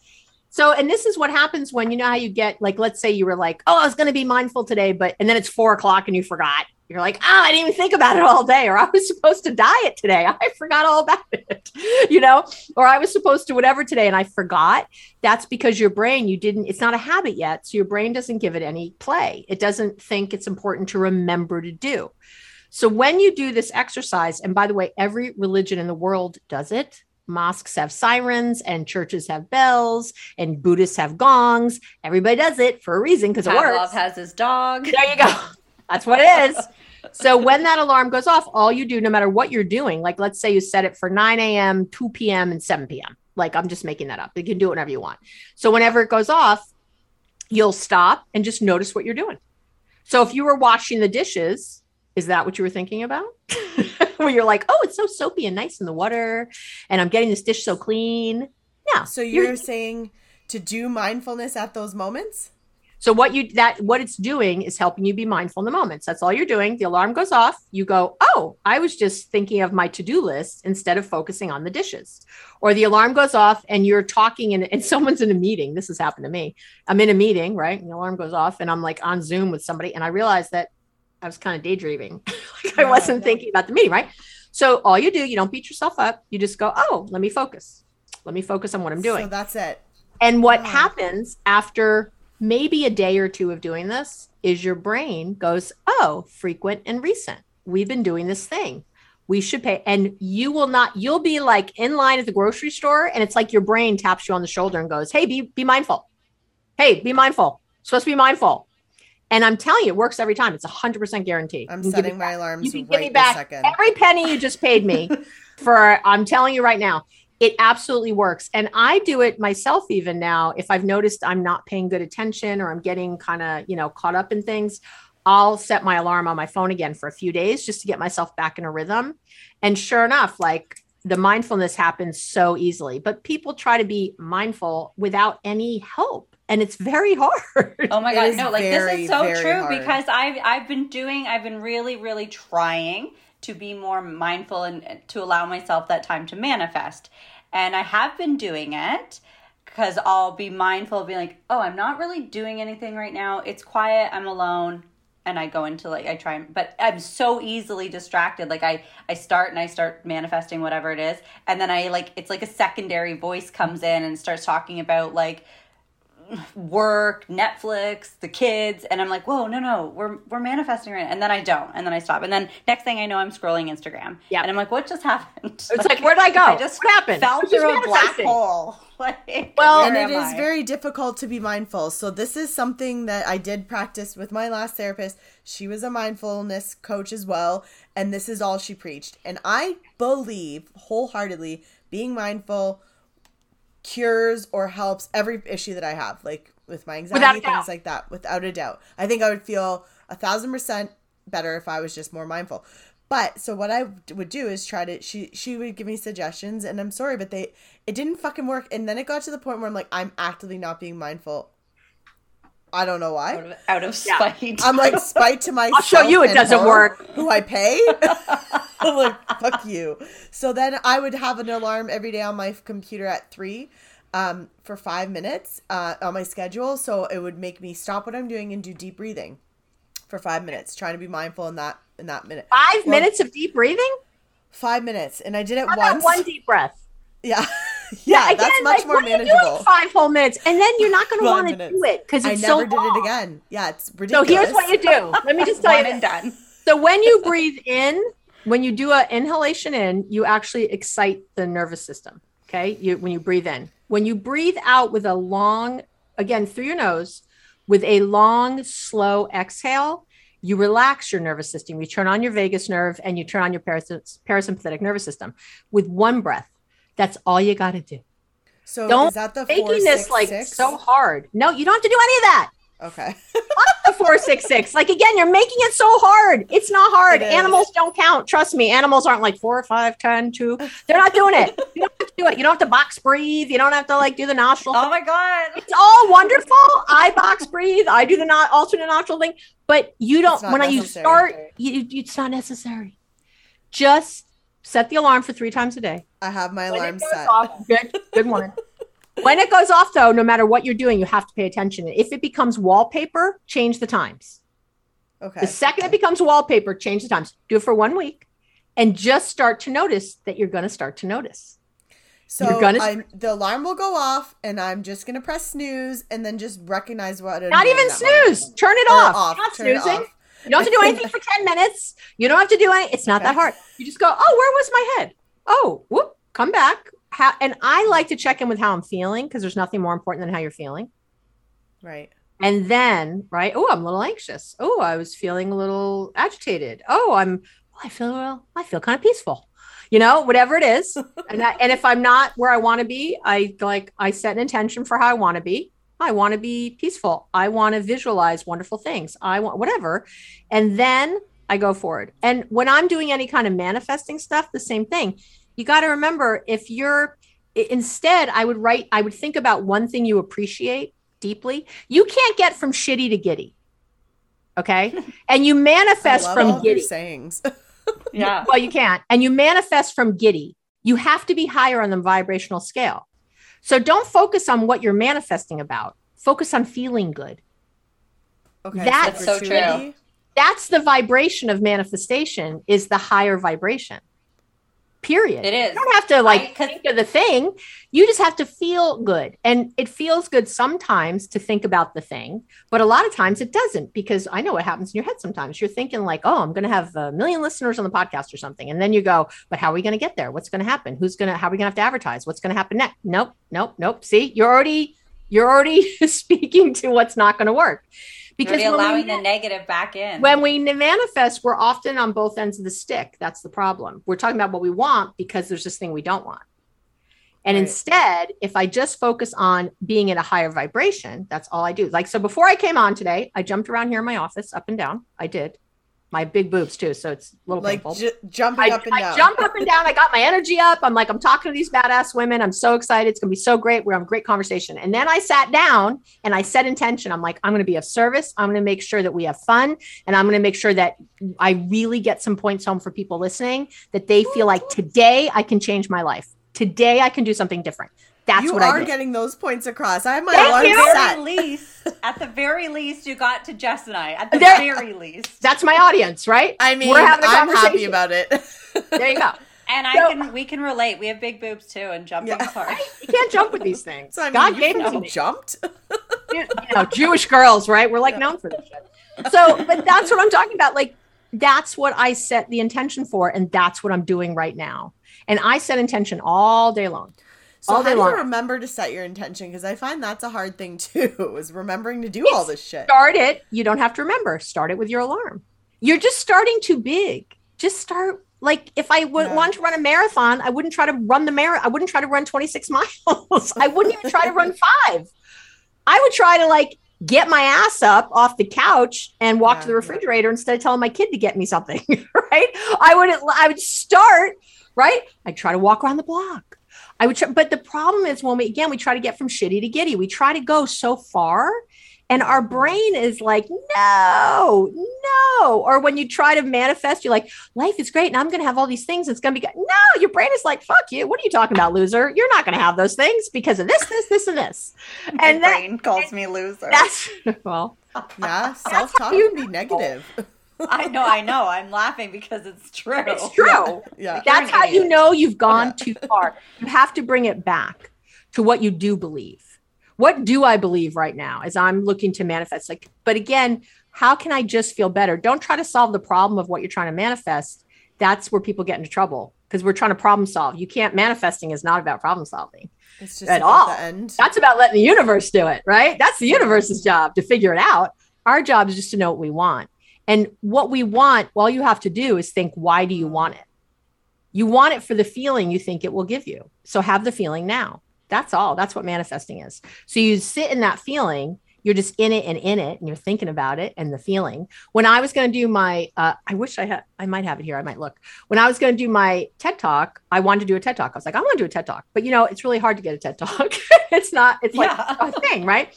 S1: So, and this is what happens when you know how you get like, let's say you were like, oh, I was going to be mindful today, but and then it's four o'clock and you forgot. You're like, oh, I didn't even think about it all day, or I was supposed to diet today. I forgot all about it, you know, or I was supposed to whatever today and I forgot. That's because your brain, you didn't, it's not a habit yet. So your brain doesn't give it any play. It doesn't think it's important to remember to do. So when you do this exercise, and by the way, every religion in the world does it. Mosques have sirens and churches have bells and Buddhists have gongs. Everybody does it for a reason because it
S2: Pavlov
S1: works.
S2: has his dog.
S1: There you go. That's what it is. So when that alarm goes off, all you do, no matter what you're doing, like let's say you set it for 9 a.m., 2 p.m., and 7 p.m. Like I'm just making that up. You can do it whenever you want. So whenever it goes off, you'll stop and just notice what you're doing. So if you were washing the dishes, is that what you were thinking about? Where you're like, oh, it's so soapy and nice in the water, and I'm getting this dish so clean. Yeah.
S3: So you're saying to do mindfulness at those moments?
S1: So what you that what it's doing is helping you be mindful in the moments. That's all you're doing. The alarm goes off. You go, oh, I was just thinking of my to-do list instead of focusing on the dishes. Or the alarm goes off and you're talking and, and someone's in a meeting. This has happened to me. I'm in a meeting, right? And the alarm goes off and I'm like on Zoom with somebody and I realize that I was kind of daydreaming. like I wasn't thinking about the meeting, right? So all you do, you don't beat yourself up. You just go, oh, let me focus. Let me focus on what I'm doing.
S3: So that's it.
S1: And what
S3: Wow.
S1: happens after maybe a day or two of doing this is your brain goes, oh, frequent and recent. We've been doing this thing. We should pay. And you will not, you'll be like in line at the grocery store. And it's like your brain taps you on the shoulder and goes, hey, be, be mindful. Hey, be mindful. Supposed to be mindful. And I'm telling you, it works every time. It's a 100% guarantee.
S3: I'm setting my alarms
S1: you can give
S3: right
S1: me back
S3: second.
S1: every penny you just paid me for i'm telling you right now it absolutely works and i do it myself even now if i've noticed i'm not paying good attention or i'm getting kind of you know caught up in things i'll set my alarm on my phone again for a few days just to get myself back in a rhythm and sure enough like the mindfulness happens so easily but people try to be mindful without any help and it's very hard
S2: Oh my god, no, like
S3: very,
S2: this is so true
S3: hard.
S2: because I've I've been doing I've been really really trying to be more mindful and and to allow myself that time to manifest. And I have been doing it because I'll be mindful of being like, oh, I'm not really doing anything right now. It's quiet. I'm alone. And I go into like I try, but I'm so easily distracted. Like I I start and I start manifesting whatever it is, and then I like it's like a secondary voice comes in and starts talking about like work, Netflix, the kids, and I'm like, whoa, no, no, we're we're manifesting right now. And then I don't, and then I stop, and then next thing I know, I'm scrolling Instagram.
S1: Yeah.
S2: and I'm like, what just happened?
S1: It's like, where'd I go?
S2: I just
S1: what happened?
S2: fell
S1: I was
S2: through a black hole. Like,
S1: Well-
S3: and it
S2: am
S3: is
S2: I?
S3: very difficult to be mindful. So this is something that I did practice with my last therapist. She was a mindfulness coach as well, and this is all she preached. And I believe wholeheartedly being mindful cures or helps every issue that I have, like with my anxiety, things like that, without a doubt. I think I would feel a thousand percent better if I was just more mindful. But so what I would do is try to she she would give me suggestions and I'm sorry but they it didn't fucking work and then it got to the point where I'm like I'm actively not being mindful. I don't know why.
S2: out of, out of
S1: Yeah.
S2: spite.
S3: I'm like spite to myself.
S1: I'll show you it doesn't
S3: her,
S1: work.
S3: Who I pay? I'm like fuck you. So then I would have an alarm every day on my computer at three, um, for five minutes, uh, on my schedule. So it would make me stop what I'm doing and do deep breathing, for five minutes, trying to be mindful in that in that minute.
S1: Five
S3: Well,
S1: minutes of deep breathing?
S3: Five minutes, and I did it
S1: How about
S3: once.
S1: one deep breath?
S3: Yeah, yeah,
S1: Again,
S3: that's much
S1: like,
S3: more
S1: what are you doing
S3: manageable.
S1: Five whole minutes, and then you're not going to want to do it because it's I
S3: never
S1: so
S3: did
S1: long.
S3: it again. Yeah, it's ridiculous.
S1: So here's what you do. Let me just tell you.
S2: And done.
S1: So when you breathe in, when you do a inhalation in, you actually excite the nervous system. Okay, you when you breathe in. When you breathe out with a long, again through your nose, with a long, slow exhale, you relax your nervous system. You turn on your vagus nerve and you turn on your paras- parasympathetic nervous system with one breath. That's all you got to do.
S3: So
S1: Don't
S3: is that the four,
S1: Making this
S3: six,
S1: like
S3: six?
S1: so hard. No, you don't have to do any of that.
S3: Okay.
S1: the four six six. Like again, you're making it so hard. It's not hard.
S3: It.
S1: Animals don't count. Trust me. Animals aren't like four, five, ten, two. They're not doing it. You don't have to do it. You don't have to box breathe. You don't have to like do the nostril.
S2: Oh my god.
S1: It's all wonderful. I box breathe. I do the not alternate nostril thing. But you don't.
S3: When
S1: When you start, you- it's not necessary. Just set the alarm for three times a day.
S3: I have my
S1: When
S3: alarm set.
S1: off, good, good morning. When it goes off, though, no matter what you're doing, you have to pay attention. If it becomes wallpaper, change the times.
S3: Okay.
S1: The second it becomes wallpaper, change the times. Do it for one week and just start to notice that you're going to start to notice.
S3: So
S1: You're gonna-
S3: I'm, the alarm will go off, and I'm just gonna press snooze, and then just recognize what.
S1: Not even snooze. Turn it
S3: Or
S1: off.
S3: off.
S1: Not
S3: Turn
S1: snoozing.
S3: off.
S1: You don't have to do anything for 10 minutes. You don't have to do any. It's not that hard. You just go, oh, where was my head? Oh, whoop, come back. How, and I like to check in with how I'm feeling because there's nothing more important than how you're feeling.
S3: Right.
S1: And then, right? Oh, I'm a little anxious. Oh, I was feeling a little agitated. Oh, I'm. well, I feel well. I feel kind of peaceful. You know, whatever it is. and I, and if I'm not where I want to be, I like I set an intention for how I want to be. I want to be peaceful. I want to visualize wonderful things. I want whatever, and then I go forward. And when I'm doing any kind of manifesting stuff, the same thing. You got to remember if you're instead, I would write. I would think about one thing you appreciate deeply. You can't get from shitty to giddy. Okay. And you
S3: I
S1: manifest
S3: love
S1: from
S3: all of your
S1: giddy.
S3: sayings.
S2: Yeah.
S1: Well, you can't. And you manifest from giddy. You have to be higher on the vibrational scale. So don't focus on what you're manifesting about. Focus on feeling good.
S3: Okay.
S1: That's
S2: so true.
S1: That's the vibration of manifestation is the higher vibration. Period.
S2: It is.
S1: You don't have to like
S2: I-
S1: think of the thing. You just have to feel good. And it feels good sometimes to think about the thing, but a lot of times it doesn't because I know what happens in your head sometimes. You're thinking like, "Oh, I'm going to have a million listeners on the podcast or something." And then you go, "But how are we going to get there? What's going to happen? Who's going to how are we going to have to advertise? What's going to happen next?" Nope, nope, nope. See? You're already you're already speaking to what's not going to work.
S2: Because
S1: when we
S2: allowing
S1: ma-
S2: the negative back in.
S1: when we manifest, we're often on both ends of the stick. That's the problem. We're talking about what we want because there's this thing we don't want. And
S3: Right.
S1: instead, if I just focus on being in a higher vibration, that's all I do. Like, so before I came on today, I jumped around here in my office up and down. I did. My big boobs, too. So it's a little
S3: Like
S1: painful.
S3: ju- jumping
S1: I,
S3: up and
S1: I
S3: down.
S1: jump up and down. I got my energy up. I'm like, I'm talking to these badass women. I'm so excited. It's going to be so great. We're having a great conversation. And then I sat down and I set intention. I'm like, I'm going to be of service. I'm going to make sure that we have fun. And I'm going to make sure that I really get some points home for people listening that they feel like today I can change my life. Today I can do something different. That's
S3: you
S1: what I
S3: are
S1: did.
S3: getting those points across. I have my
S1: Thank
S3: one
S1: you.
S2: At
S3: set.
S2: the very least, at the very least, you got to Jess and I. At the
S1: There-
S2: very least,
S1: That's my audience, right?
S3: I mean,
S1: We're having a
S3: I'm happy
S1: conversation.
S3: about it.
S1: There you go.
S2: and I
S1: So-
S2: can we can relate. We have big boobs too, and jumping
S3: Yeah.
S2: is hard.
S1: You can't jump with these things.
S3: so I mean,
S1: God
S3: you
S1: gave them to
S3: fucking
S1: me.
S3: jumped.
S1: you know, Jewish girls, right? We're like known for this shit. So, but that's what I'm talking about. Like, that's what I set the intention for, and that's what I'm doing right now. And I set intention all day long.
S3: So
S1: all
S3: how do
S1: long.
S3: you remember to set your intention? Because I find that's a hard thing too. Is remembering to do all this shit.
S1: Start it. You don't have to remember. Start it with your alarm. You're just starting too big. Just start. Like if I would
S3: Yeah.
S1: want to run a marathon, I wouldn't try to run the marathon. I wouldn't try to run 26 miles. I wouldn't even try to run five. I would try to like get my ass up off the couch and walk
S3: Yeah,
S1: to the
S3: yeah.
S1: refrigerator instead of telling my kid to get me something. right? I would I would start right. I'd try to walk around the block. I would try, but the problem is when we again we try to get from shitty to giddy. We try to go so far, and our brain is like, no, no. Or when you try to manifest, you're like, life is great, and I'm going to have all these things. It's going to be good. No, your brain is like, fuck you. What are you talking about, loser? You're not going to have those things because of this, this, this, and this.
S2: My
S1: And that,
S2: brain calls me loser.
S1: that's well,
S3: Yeah, self talk
S1: you
S3: can be negative.
S2: I know, I know. I'm laughing because it's true.
S1: it's true.
S3: Yeah.
S1: That's
S2: You're
S1: how you know you've gone too far. You have to bring it back to what you do believe. What do I believe right now as I'm looking to manifest? Like, but again, how can I just feel better? Don't try to solve the problem of what you're trying to manifest. That's where people get into trouble because we're trying to problem solve. You can't manifesting is not about problem solving.
S3: It's just
S1: At
S3: about
S1: all.
S3: the end.
S1: That's about letting the universe do it, right? That's the universe's job to figure it out. Our job is just to know what we want. And what we want, all you have to do is think, why do you want it? You want it for the feeling you think it will give you. So have the feeling now. That's all. That's what manifesting is. So you sit in that feeling, you're just in it and in it, and you're thinking about it and the feeling. When I was going to do my, uh, I wish I had, I might have it here. I might look. When I was going to do my TED talk, I wanted to do a TED talk. I was like, I want to do a TED talk, but you know, it's really hard to get a TED talk. it's not, it's like
S2: Yeah.
S1: a thing, right?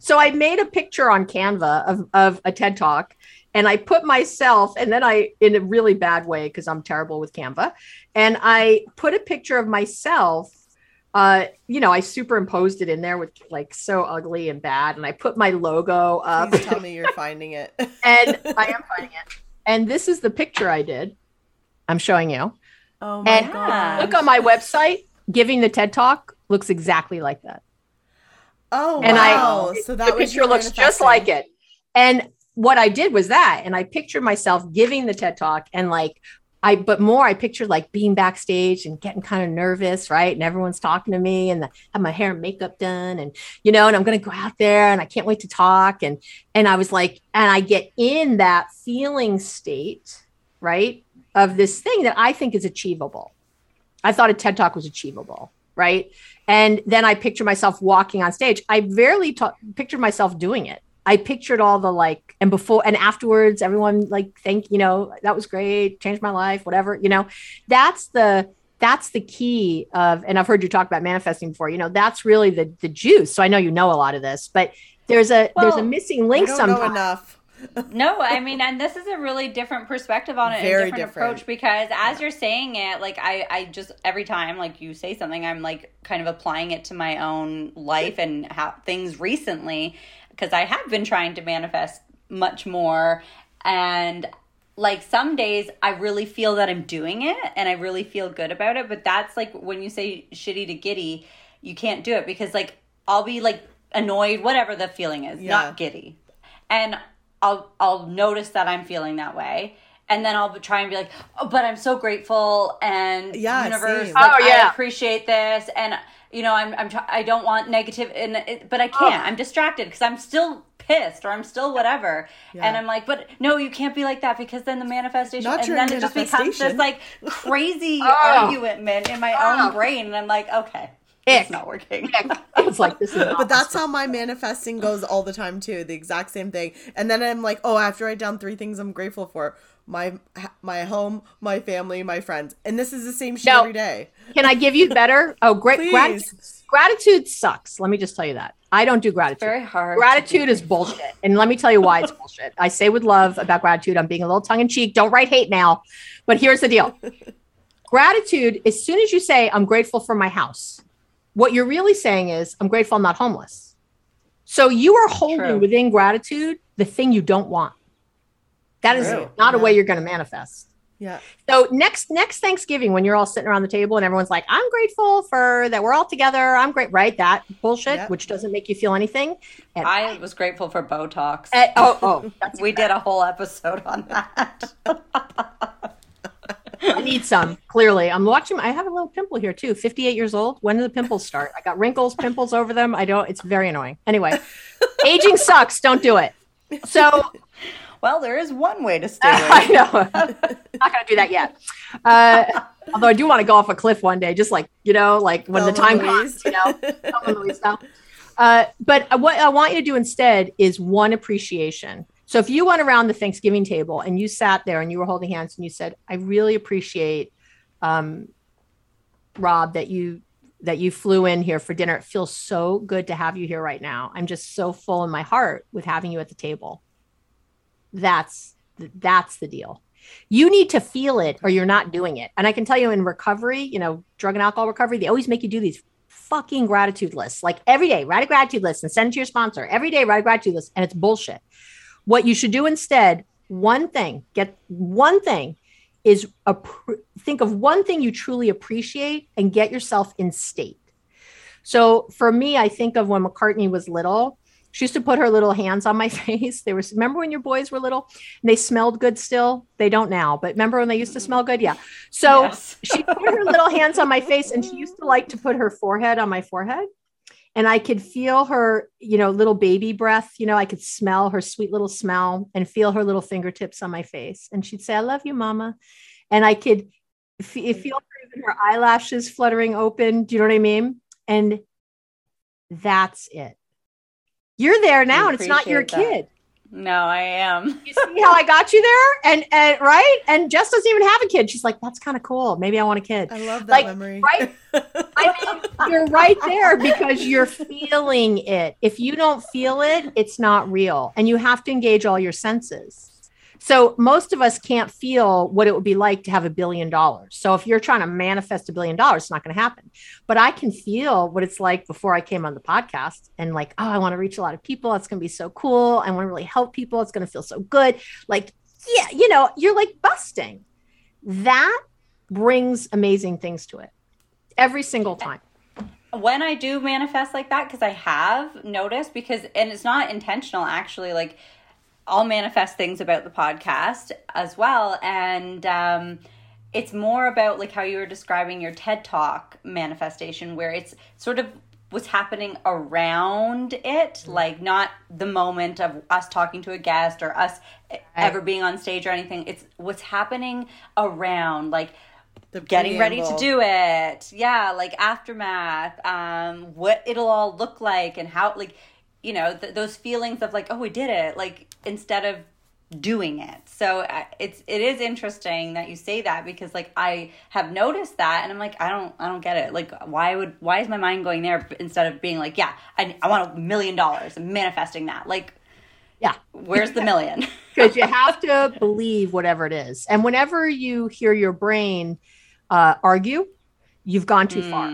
S1: So I made a picture on Canva of, of a TED talk and I put myself, and then I, in a really bad way, because I'm terrible with Canva, and I put a picture of myself. Uh, you know, I superimposed it in there with like so ugly and bad, and I put my logo up,
S3: Please tell me you're finding it.
S1: and I am finding it. And this is the picture I did. I'm showing you.
S3: Oh my
S1: And
S3: god.
S1: Look on my website. Giving the TED talk looks exactly like that.
S3: Oh
S1: and I-
S3: wow. so that
S1: the picture looks just like it. And what I did was that, and I pictured myself giving the TED talk and like I, but more, I pictured like being backstage and getting kind of nervous, right? And everyone's talking to me and I have my hair and makeup done and, you know, and I'm going to go out there and I can't wait to talk. And, and I was like, and I get in that feeling state, right? Of this thing that I think is achievable. I thought a TED talk was achievable, right? And then I picture myself walking on stage. I barely ta- pictured myself doing it. I pictured all the like, and before and afterwards, everyone like, thank you know, that was great, changed my life, whatever. You know, that's the that's the key of. And I've heard you talk about manifesting before. You know, that's really the the juice. So I know you know a lot of this, but there's a there's a
S2: Well,
S1: missing
S3: I
S1: link
S3: don't know
S1: sometimes.
S3: enough.
S2: No, I mean, and this is a really different perspective on it,
S3: Very
S2: a different,
S3: different.
S2: approach because as you're saying it, like I, I just every time like you say something, I'm like kind of applying it to my own life and how things recently because I have been trying to manifest much more and like some days I really feel that I'm doing it and I really feel good about it, but that's like when you say shitty to giddy, you can't do it because like I'll be like annoyed, whatever the feeling is,
S3: Yeah.
S2: not giddy. And I'll I'll notice that I'm feeling that way. And then I'll try and be like, oh, but I'm so grateful and
S3: Yeah,
S2: universe, like,
S1: Oh, yeah.
S2: I appreciate this, and you know, I'm I'm try- I don't want negative, and it, but I can't. I'm distracted because I'm still pissed or I'm still whatever,
S3: Yeah.
S2: and I'm like, but no, you can't be like that because then the manifestation,
S3: Not
S2: and
S3: during
S2: then it just becomes this like crazy
S1: Oh.
S2: argument in my
S1: Oh.
S2: own brain, and I'm like, okay,
S1: Ick.
S2: it's not working.
S1: It's like this is. not
S3: But that's how my manifesting goes all the time too. The exact same thing. And then I'm like, oh, I have to write down three things I'm grateful for: my my home, my family, my friends. And this is the same shit
S1: No.
S3: every day.
S1: Can I give you better? Oh, great.
S3: Please.
S1: Gratitude, gratitude sucks. Let me just tell you that. I don't do gratitude.
S2: Very hard.
S1: Gratitude is bullshit. And let me tell you why it's bullshit. I say with love about gratitude. I'm being a little tongue in cheek. Don't write hate mail. But here's the deal gratitude, as soon as you say, I'm grateful for my house, what you're really saying is, I'm grateful I'm not homeless. So you are holding
S2: True.
S1: within gratitude the thing you don't want. That is
S2: True.
S1: not a way you're going to manifest.
S3: Yeah.
S1: So next next Thanksgiving, when you're all sitting around the table and everyone's like, "I'm grateful for that we're all together. I'm great." Right? That bullshit,
S3: Yep.
S1: which doesn't make you feel anything. And
S2: I was grateful for Botox.
S1: Eh, oh, oh, that's
S2: we did a whole episode on that.
S1: I need some. Clearly, I'm watching. I have a little pimple here too. 58 years old. When do the pimples start? I got wrinkles, pimples over them. I don't. It's very annoying. Anyway, aging sucks. Don't do it. So
S2: well, there is one way to stay
S1: I
S2: away.
S1: know. Not gonna do that yet. Uh, although I do want to go off a cliff one day, just like you know, like when the time comes. You know. Uh, but what I want you to do instead is one appreciation. So if you went around the Thanksgiving table and you sat there and you were holding hands and you said, "I really appreciate, um, Rob, that you that you flew in here for dinner. It feels so good to have you here right now. I'm just so full in my heart with having you at the table." That's that's the deal. You need to feel it or you're not doing it. And I can tell you in recovery, you know, drug and alcohol recovery, they always make you do these fucking gratitude lists. Like every day, write a gratitude list and send it to your sponsor. Every day, write a gratitude list. And it's bullshit. What you should do instead, one thing, get one thing is appre- think of one thing you truly appreciate and get yourself in state. So for me, I think of when McCartney was little. She used to put her little hands on my face. They were remember when your boys were little and they smelled good still? They don't now, but remember when they used to smell good? Yeah. So
S2: Yes.
S1: she put her little hands on my face and she used to like to put her forehead on my forehead. And I could feel her, you know, little baby breath. You know, I could smell her sweet little smell and feel her little fingertips on my face. And she'd say, I love you, mama. And I could f- feel her, even her eyelashes fluttering open. Do you know what I mean? And that's it. You're there now, and it's not your
S2: that.
S1: kid.
S2: No, I am.
S1: You see how I got you there? And and right? And Jess doesn't even have a kid. She's like, that's kind of cool. Maybe I want a kid.
S3: I love that
S1: Like,
S3: memory.
S1: right? I mean, you're right there because you're feeling it. If you don't feel it, it's not real. And you have to engage all your senses. So most of us can't feel what it would be like to have a billion dollars. So if you're trying to manifest a billion dollars, it's not going to happen. But I can feel what it's like before I came on the podcast and like, oh, I want to reach a lot of people. It's going to be so cool. I want to really help people. It's going to feel so good. Like, yeah, you know, you're like busting. That brings amazing things to it every single time.
S2: when I do manifest like that, because I have noticed, because, and it's not intentional actually, like I'll manifest things about the podcast as well. And um, it's more about like how you were describing your TED Talk manifestation, where it's sort of what's happening around it, like not the moment of us talking to a guest or us ever being on stage or anything. It's what's happening around, like,
S3: The
S2: getting ready to do it yeah like aftermath um what it'll all look like and how like you know th- those feelings of like oh we did it like instead of doing it so it's it is interesting that you say that because like i have noticed that and i'm like i don't i don't get it like why would why is my mind going there instead of being like yeah i, I want a million dollars manifesting that like
S1: Yeah.
S2: where's the million
S1: because you have to believe whatever it is. And whenever you hear your brain uh, argue, you've gone too far.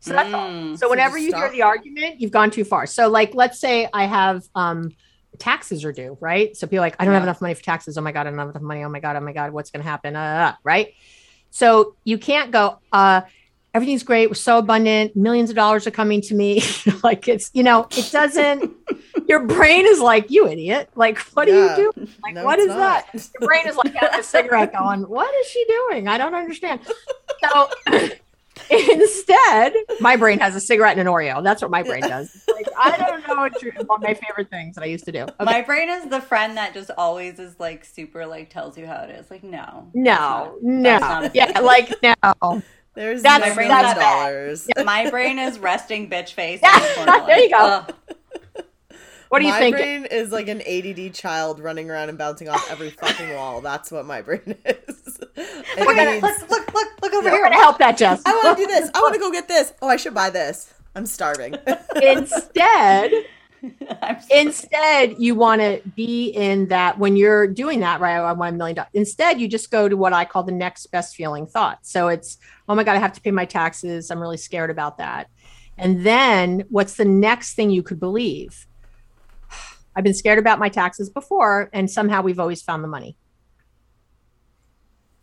S1: So that's all.
S2: Mm.
S1: So whenever
S3: just
S1: you hear the argument, you've gone too far. So like, let's say I have um, taxes are due, right? So people are like, I don't have enough money for taxes. Oh my god, I don't have enough money. Oh my god, oh my god, what's going to happen? Uh, right? So you can't go. Uh, everything's great. We're so abundant. Millions of dollars are coming to me. like it's you know, it doesn't. your brain is like, you idiot. Like, what
S3: Yeah.
S1: are you doing? Like,
S3: No,
S1: what
S3: it's
S1: is
S3: not.
S1: that? Your brain is like having a cigarette going, what is she doing? I don't understand. So instead, my brain has a cigarette and an Oreo. That's what my brain does. Like, I don't know what you're, one of my favorite things that I used to do. Okay.
S2: My brain is the friend that just always is like super like tells you how it is. Like no,
S1: no,
S2: that's not
S1: no. Yeah, like no.
S3: There's
S1: That's-
S3: no
S2: that's
S3: million
S2: bad. my brain is resting bitch face.
S1: Yeah,
S2: in the corner,
S1: there you go.
S2: ugh.
S1: What do you think?
S3: my
S1: think?
S3: brain is like an ADD child running around and bouncing off every fucking wall. That's what my brain is. It
S2: Look, at it.
S3: means,
S2: look, look, look, look over
S1: We're
S2: here.
S1: gonna help that, Jess.
S3: I want to do this. I want to go get this. Oh, I should buy this. I'm starving.
S1: Instead,
S2: I'm
S1: instead you want to be in that when you're doing that right i want a million dollars instead you just go to what i call the next best feeling thought so it's oh my god i have to pay my taxes i'm really scared about that And then what's the next thing you could believe? I've been scared about my taxes before, and somehow we've always found the money.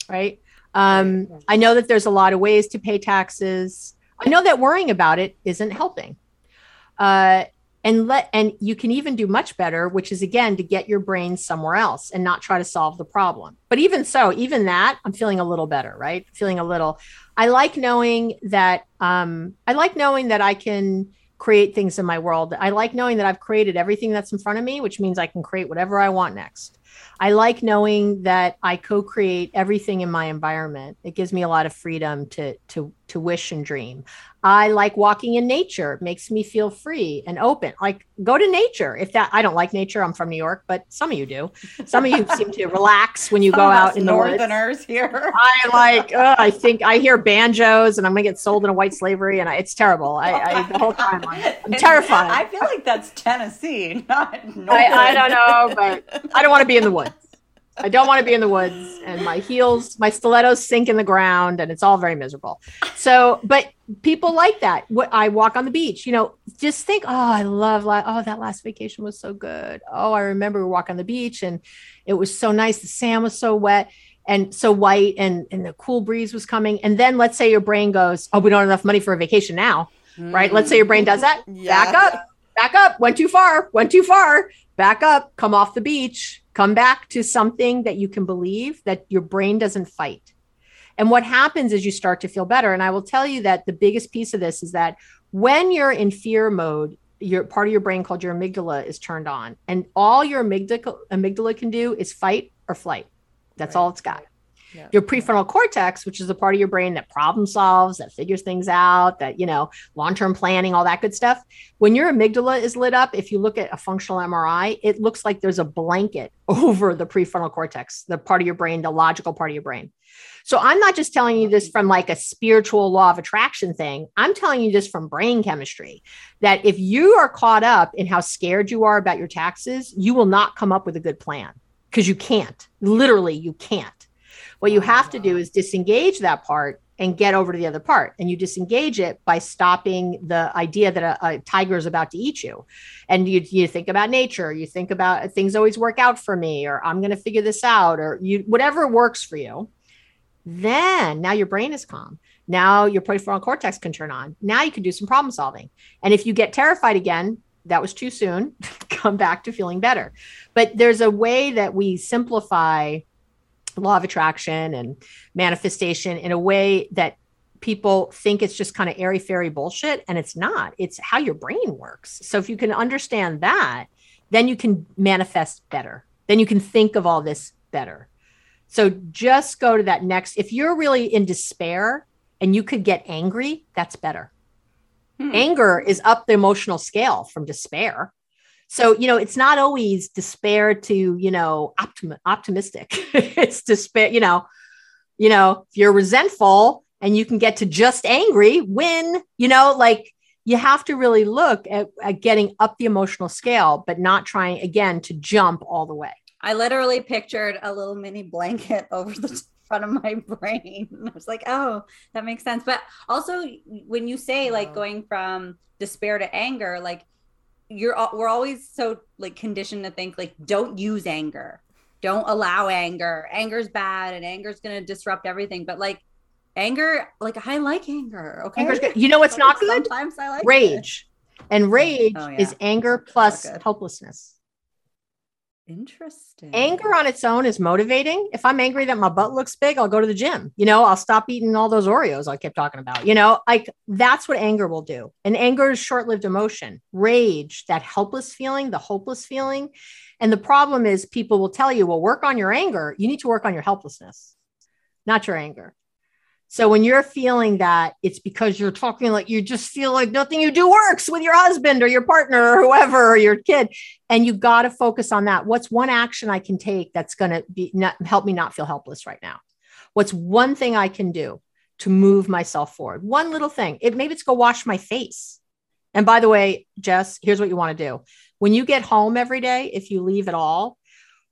S1: Right? Um, I know that there's a lot of ways to pay taxes. I know that worrying about it isn't helping. Uh, and let and you can even do much better which is again to get your brain somewhere else and not try to solve the problem but even so even that i'm feeling a little better right feeling a little i like knowing that um i like knowing that i can create things in my world i like knowing that i've created everything that's in front of me which means i can create whatever i want next I like knowing that I co-create everything in my environment. It gives me a lot of freedom to to to wish and dream. I like walking in nature. It makes me feel free and open. Like go to nature. If that I don't like nature, I'm from New York, but some of you do. Some of you seem to relax when you some go out in the
S2: northerners
S1: woods.
S2: here.
S1: I like. Uh, I think I hear banjos, and I'm gonna get sold into white slavery, and I, it's terrible. I, I the whole time I'm, I'm terrified.
S2: I feel like that's Tennessee, not.
S1: I, I don't know, but I don't want to be in the woods. I don't want to be in the woods and my heels, my stilettos sink in the ground and it's all very miserable. So, but people like that. What I walk on the beach, you know, just think, oh, I love, oh, that last vacation was so good. Oh, I remember we walk on the beach and it was so nice. The sand was so wet and so white and, and the cool breeze was coming. And then let's say your brain goes, oh, we don't have enough money for a vacation now, mm-hmm. right? Let's say your brain does that. Yeah. Back up, back up, went too far, went too far, back up, come off the beach Come back to something that you can believe that your brain doesn't fight. And what happens is you start to feel better. And I will tell you that the biggest piece of this is that when you're in fear mode, your part of your brain called your amygdala is turned on. And all your amygdala, amygdala can do is fight or flight. That's right. all it's got. Your prefrontal cortex, which is the part of your brain that problem solves, that figures things out, that, you know, long term planning, all that good stuff. When your amygdala is lit up, if you look at a functional MRI, it looks like there's a blanket over the prefrontal cortex, the part of your brain, the logical part of your brain. So I'm not just telling you this from like a spiritual law of attraction thing. I'm telling you this from brain chemistry that if you are caught up in how scared you are about your taxes, you will not come up with a good plan because you can't. Literally, you can't. What you have to do is disengage that part and get over to the other part. And you disengage it by stopping the idea that a, a tiger is about to eat you. And you, you think about nature, you think about things always work out for me, or I'm going to figure this out, or you, whatever works for you. Then now your brain is calm. Now your prefrontal cortex can turn on. Now you can do some problem solving. And if you get terrified again, that was too soon, come back to feeling better. But there's a way that we simplify law of attraction and manifestation in a way that people think it's just kind of airy fairy bullshit and it's not. It's how your brain works. So if you can understand that then you can manifest better. Then you can think of all this better. So just go to that next if you're really in despair and you could get angry that's better. Hmm. anger is up the emotional scale from despair so, you know, it's not always despair to, you know, optim- optimistic. it's despair, you know, you know, if you're resentful and you can get to just angry, win, you know, like you have to really look at, at getting up the emotional scale, but not trying again to jump all the way.
S2: I literally pictured a little mini blanket over the front of my brain. I was like, oh, that makes sense. But also, when you say like going from despair to anger, like you're we're always so like conditioned to think like don't use anger. Don't allow anger. Anger's bad and anger's going to disrupt everything but like anger like i like anger okay?
S1: Anger's good. you know what's not good? Sometimes i like rage. It. and rage. oh, yeah. is anger plus helplessness
S2: Interesting.
S1: Anger on its own is motivating. If I'm angry that my butt looks big, I'll go to the gym. You know, I'll stop eating all those Oreos I kept talking about. You know, like that's what anger will do. And anger is short lived emotion. Rage, that helpless feeling, the hopeless feeling. And the problem is people will tell you, well, work on your anger. You need to work on your helplessness, not your anger. So when you're feeling that, it's because you're talking like you just feel like nothing you do works with your husband or your partner or whoever or your kid. And you got to focus on that. What's one action I can take that's going to be not, help me not feel helpless right now? What's one thing I can do to move myself forward? One little thing. It maybe it's go wash my face. And by the way, Jess, here's what you want to do. When you get home every day, if you leave at all,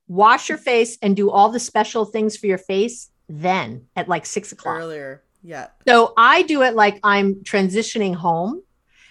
S1: wash your face and do all the special things for your face then at like six o'clock.
S3: Earlier. Yeah.
S1: So I do it like I'm transitioning home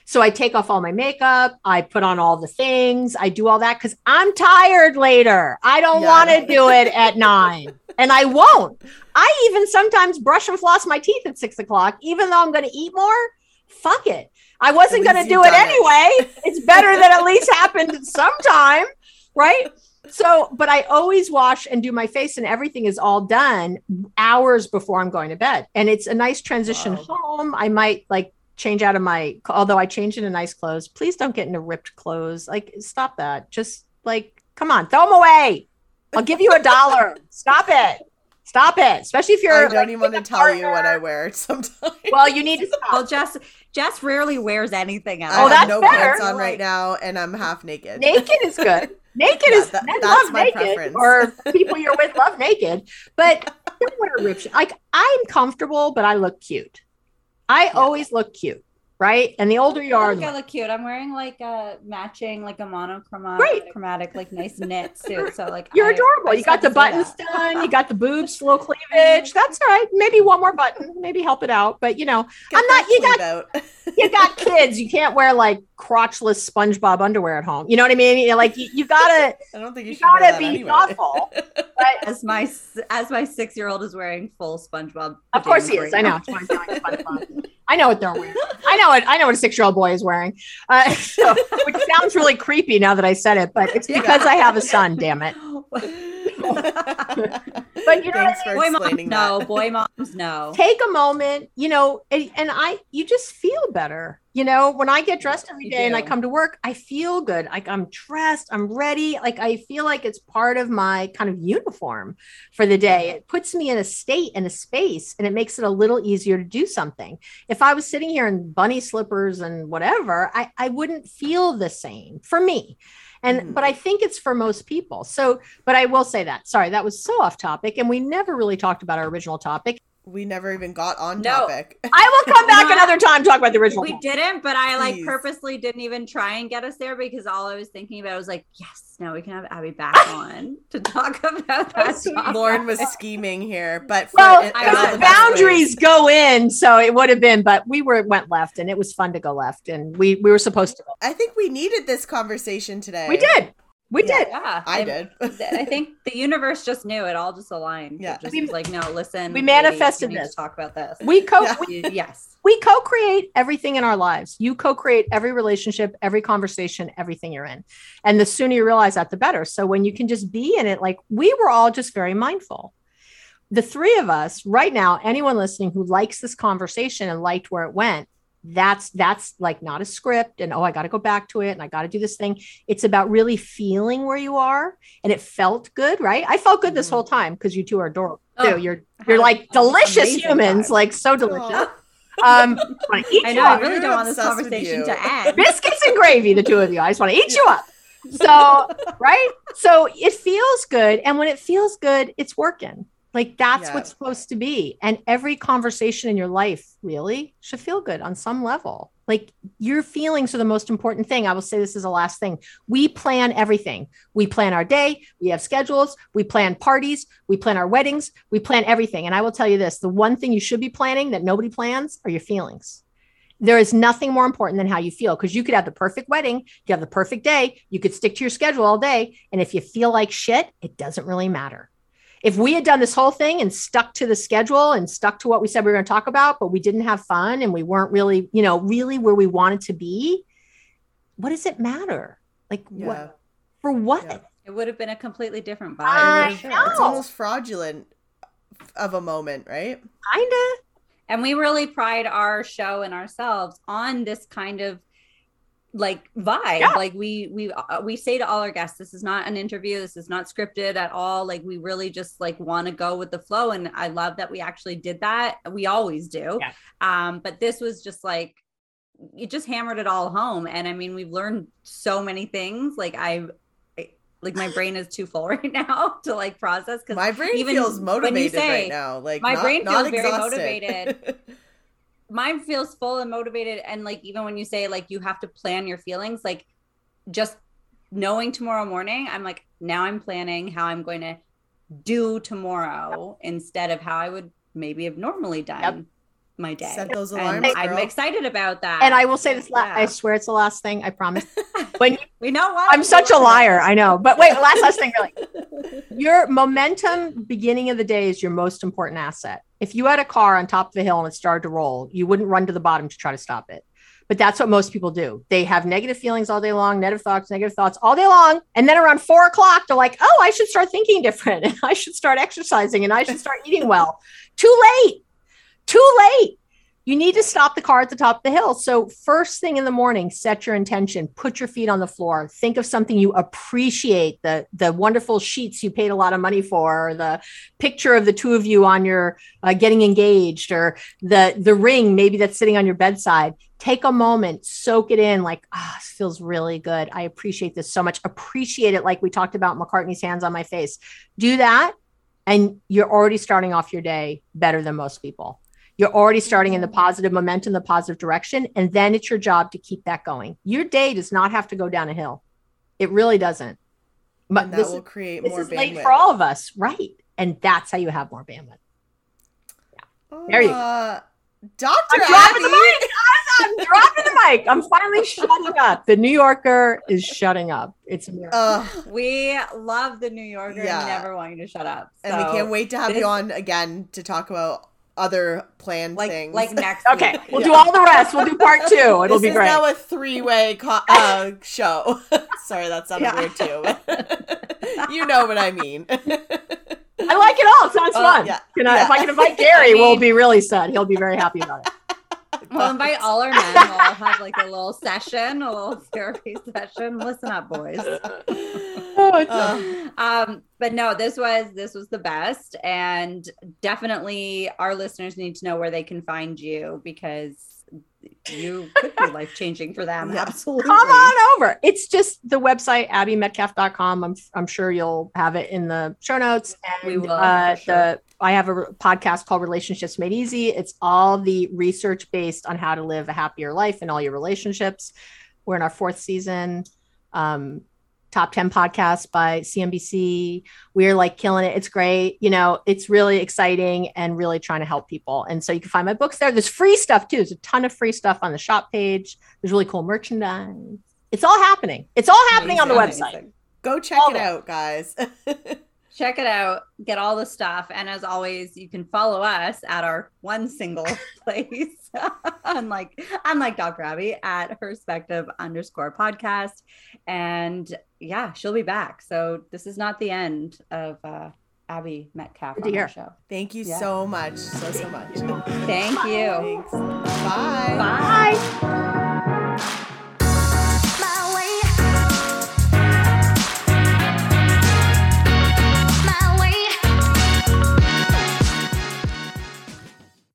S1: So I take off all my makeup, I put on all the things, I do all that because I'm tired later. I don't
S3: Yeah.
S1: want to do it at nine, and I won't. I even sometimes brush and floss my teeth at six o'clock, even though I'm going to eat more. Fuck it. I wasn't going to do it anyway. It's better that at least happened sometime, right? So, but I always wash and do my face, and everything is all done hours before I'm going to bed. And it's a nice transition
S3: Wow.
S1: home. I might like change out of my, although I change into nice clothes. Please don't get into ripped clothes. Like, stop that. Just like, come on, throw them away. I'll give you a dollar. Stop it. Stop it. Especially if you're.
S3: I don't
S1: like,
S3: even want to tell you what. I wear sometimes.
S1: Well, you need to
S2: Well,
S1: stop.
S2: Jess Jess rarely wears anything else.
S3: I
S1: Oh,
S3: have
S1: that's
S3: no
S1: better.
S3: pants on right now, and I'm half naked.
S1: naked is good. Naked
S3: Yeah,
S1: is
S3: that-
S1: men
S3: that's
S1: love
S3: my
S1: naked,
S3: preference.
S1: or people you're with love naked. But don't wear ripped. Like I'm comfortable, but I look cute. I always look cute, right? And the older you
S2: I
S1: are,
S2: think I look cute. I'm wearing like a matching, like a monochromatic,
S1: Great.
S2: chromatic, like nice knit suit. So like
S1: you're
S2: I-
S1: adorable.
S2: I
S1: You got the buttons
S2: that.
S1: done. You got the boobs, low cleavage. That's all right. Maybe one more button. Maybe help it out. But you know,
S3: Get
S1: I'm not- you got-
S3: out.
S1: you got kids. You can't wear like crotchless SpongeBob underwear at home. You know what I mean? You know, like you, you gotta
S3: I don't think you,
S1: you
S3: should wear
S1: gotta be
S3: anyway.
S1: thoughtful. But
S2: As my as my six year old is wearing full SpongeBob.
S1: Of course he is.
S2: right
S1: I know.
S2: Now.
S1: It's why I'm telling SpongeBob. I know what they're wearing. I know it. I know what a six-year-old boy is wearing. Uh, so, which sounds really creepy now that I said it, but it's because I have a son. Damn it. But you know what
S3: Thanks for
S2: Boy moms
S3: explaining
S2: no. Boy moms no.
S1: Take a moment, you know, and, and I, you just feel better. You know, when I get dressed every day and I come to work, I feel good. Like I'm dressed, I'm ready. Like I feel like it's part of my kind of uniform for the day. Mm-hmm. It puts me in a state and a space and it makes it a little easier to do something. If I was sitting here in bunny slippers and whatever, I, I wouldn't feel the same for me. And
S3: Mhm.
S1: but I think it's for most people. So, but I will say that. Sorry, that was so off topic, and we never really talked about our original topic.
S3: We never even got on
S2: No.
S3: topic.
S1: I will come back
S2: No,
S1: another time talk about the original.
S2: We
S1: topic.
S2: didn't, but I like
S3: Please.
S2: purposely didn't even try and get us there because all I was thinking about was like, yes, now we can have Abby back on to talk about that. topic.
S3: Lauren was scheming here, but for
S1: Well,
S3: it-
S2: I
S3: in all
S2: got
S3: the
S2: it.
S1: boundaries go in, so it would have been, but we were went left, and it was fun to go left, and we we were supposed to go.
S3: I think we needed this conversation today.
S1: We did, we
S3: Yeah.
S1: did.
S2: Yeah,
S3: I
S2: I-
S3: did.
S2: I think the universe just knew it all just aligned.
S3: Yeah.
S2: It just
S1: We-
S2: was like, no, listen.
S1: we manifested
S2: we need to
S1: this.
S2: talk about this.
S1: We co
S3: Yeah.
S1: we,
S2: yes.
S1: we co-create everything in our lives. You co-create every relationship, every conversation, everything you're in, and the sooner you realize that, the better. So when you can just be in it, like we were all just very mindful. The three of us right now, anyone listening who likes this conversation and liked where it went, that's that's like not a script and oh i got to go back to it and i got to do this thing it's about really feeling where you are and it felt good right i felt good this
S3: Mhm.
S1: whole time because you two are adorable
S2: Oh,
S1: too you're you're like delicious humans
S2: time.
S1: like so delicious
S3: Aw.
S1: um wanna eat
S2: I
S1: you
S2: know. I really don't want this conversation to end.
S1: biscuits and gravy the two of you i just want to eat you up so right so it feels good and when it feels good it's working like that's
S3: Yeah.
S1: what's supposed to be. And every conversation in your life really should feel good on some level. Like your feelings are the most important thing. I will say this is the last thing. We plan everything. We plan our day. We have schedules. We plan parties. We plan our weddings. We plan everything. And i will tell you this the one thing you should be planning that nobody plans are your feelings. There is nothing more important than how you feel because you could have the perfect wedding, you have the perfect day, you could stick to your schedule all day. And if you feel like shit, it doesn't really matter. If we had done this whole thing and stuck to the schedule and stuck to what we said we were going to talk about, but we didn't have fun and we weren't really, you know, really where we wanted to be, what does it matter? Like,
S3: Yeah.
S1: what for what?
S3: Yeah.
S2: It would have been a completely different vibe.
S1: I know.
S3: It's almost fraudulent of a moment, right?
S1: Kinda.
S2: And we really pride our show and ourselves on this kind of like vibe.
S1: Yeah.
S2: Like we we uh, we say to all our guests, this is not an interview. This is not scripted at all. Like we really just like want to go with the flow. And I love that we actually did that. We always do.
S1: Yeah.
S2: Um, but this was just like it just hammered it all home. And I mean, we've learned so many things. Like I. I- Like my brain is too full right now to like process because
S3: My brain
S2: even
S3: feels motivated
S2: say-
S3: right now. Like
S2: my
S3: not-
S2: brain
S3: not
S2: feels very motivated. mine feels full and motivated and like even when you say like you have to plan your feelings like just knowing tomorrow morning i'm like now i'm planning how i'm going to do tomorrow instead of how i would maybe have normally done my day.
S3: Set those
S2: And
S3: alarms,
S2: I'm excited about that.
S1: And I will say this. La-
S2: Yeah.
S1: I swear it's the last thing. I promise. When
S2: we know what
S1: I'm such a liar, I know. But wait, last last thing, really. Your momentum beginning of the day is your most important asset. If you had a car on top of a hill and it started to roll, you wouldn't run to the bottom to try to stop it. But that's what most people do. They have negative feelings all day long, negative thoughts, negative thoughts all day long. And then around four o'clock, they're like, oh, I should start thinking different. And I should start exercising and I should start eating well. Too late. Too late. You need to stop the car at the top of the hill. So, first thing in the morning, set your intention, put your feet on the floor, think of something you appreciate the, the wonderful sheets you paid a lot of money for, or the picture of the two of you on your uh, getting engaged, or the, the ring maybe that's sitting on your bedside. Take a moment, soak it in like, ah, this feels really good. I appreciate this so much. Appreciate it like we talked about McCartney's hands on my face. Do that, and you're already starting off your day better than most people you're already starting in the positive momentum, the positive direction, and then it's your job to keep that going. Your day does not have to go down a hill. It really doesn't. But
S3: and that
S1: this,
S3: will create
S1: this
S3: more
S1: is
S3: bandwidth.
S1: late for all of us, right? And that's how you have more bandwidth. Yeah, There you go.
S3: Uh, Dr.
S1: I'm dropping the mic. I'm dropping the mic. I'm finally shutting up. The New Yorker is shutting up. It's a miracle.
S3: Ugh,
S2: We love the New Yorker
S3: Yeah.
S2: never want you to shut up.
S3: and we can't wait to have
S2: this-
S3: you on again to talk about other planned
S2: like
S3: things.
S2: like next
S1: okay,
S2: week.
S1: we'll do all the rest. We'll do part two. It'll
S3: this
S1: be
S3: is
S1: great.
S3: now a three-way co- uh, show. Sorry, that sounded
S2: Yeah.
S3: weird too. you know what I mean.
S1: I like it all. It sounds
S3: Uh,
S1: fun.
S3: yeah,
S1: Can I, If. I can invite Gary,
S2: I
S1: we'll be really sad. He'll be very happy about it.
S2: We'll invite all our men. We'll all have like a little session, a little therapy session. Listen up, boys.
S1: Oh, it's
S3: Uh,
S2: Um, but no, this was this was the best, and definitely our listeners need to know where they can find you because you could be life changing for them.
S3: Yeah.
S2: Absolutely.
S1: come on over. It's just the website, abbymedcalf.com. I'm, I'm sure you'll have it in the show notes. And
S2: We will,
S1: Uh,
S2: sure.
S1: the, I have a podcast called Relationships Made Easy. It's all the research based on how to live a happier life in all your relationships. We're in our fourth season. Um, top 10 podcasts by CNBC. We're like killing it. It's great. You know, it's really exciting and really trying to help people. And so you can find my books there. There's free stuff too. There's a ton of free stuff on the shop page. There's really cool merchandise. It's all happening. It's all happening on the website.
S2: amazing.
S3: go check
S1: All
S3: it out, guys.
S2: Check it out. Get all the stuff. And as always, you can follow us at our one single place, unlike unlike Dr. Abby at her perspective underscore podcast. And yeah, she'll be back. So this is not the end of uh, Abby Medcalf
S1: Good
S2: on our show.
S3: Thank you
S2: Yeah.
S3: so much. So, so much.
S2: Thank you.
S3: Thanks. Bye.
S2: Bye.
S1: Bye.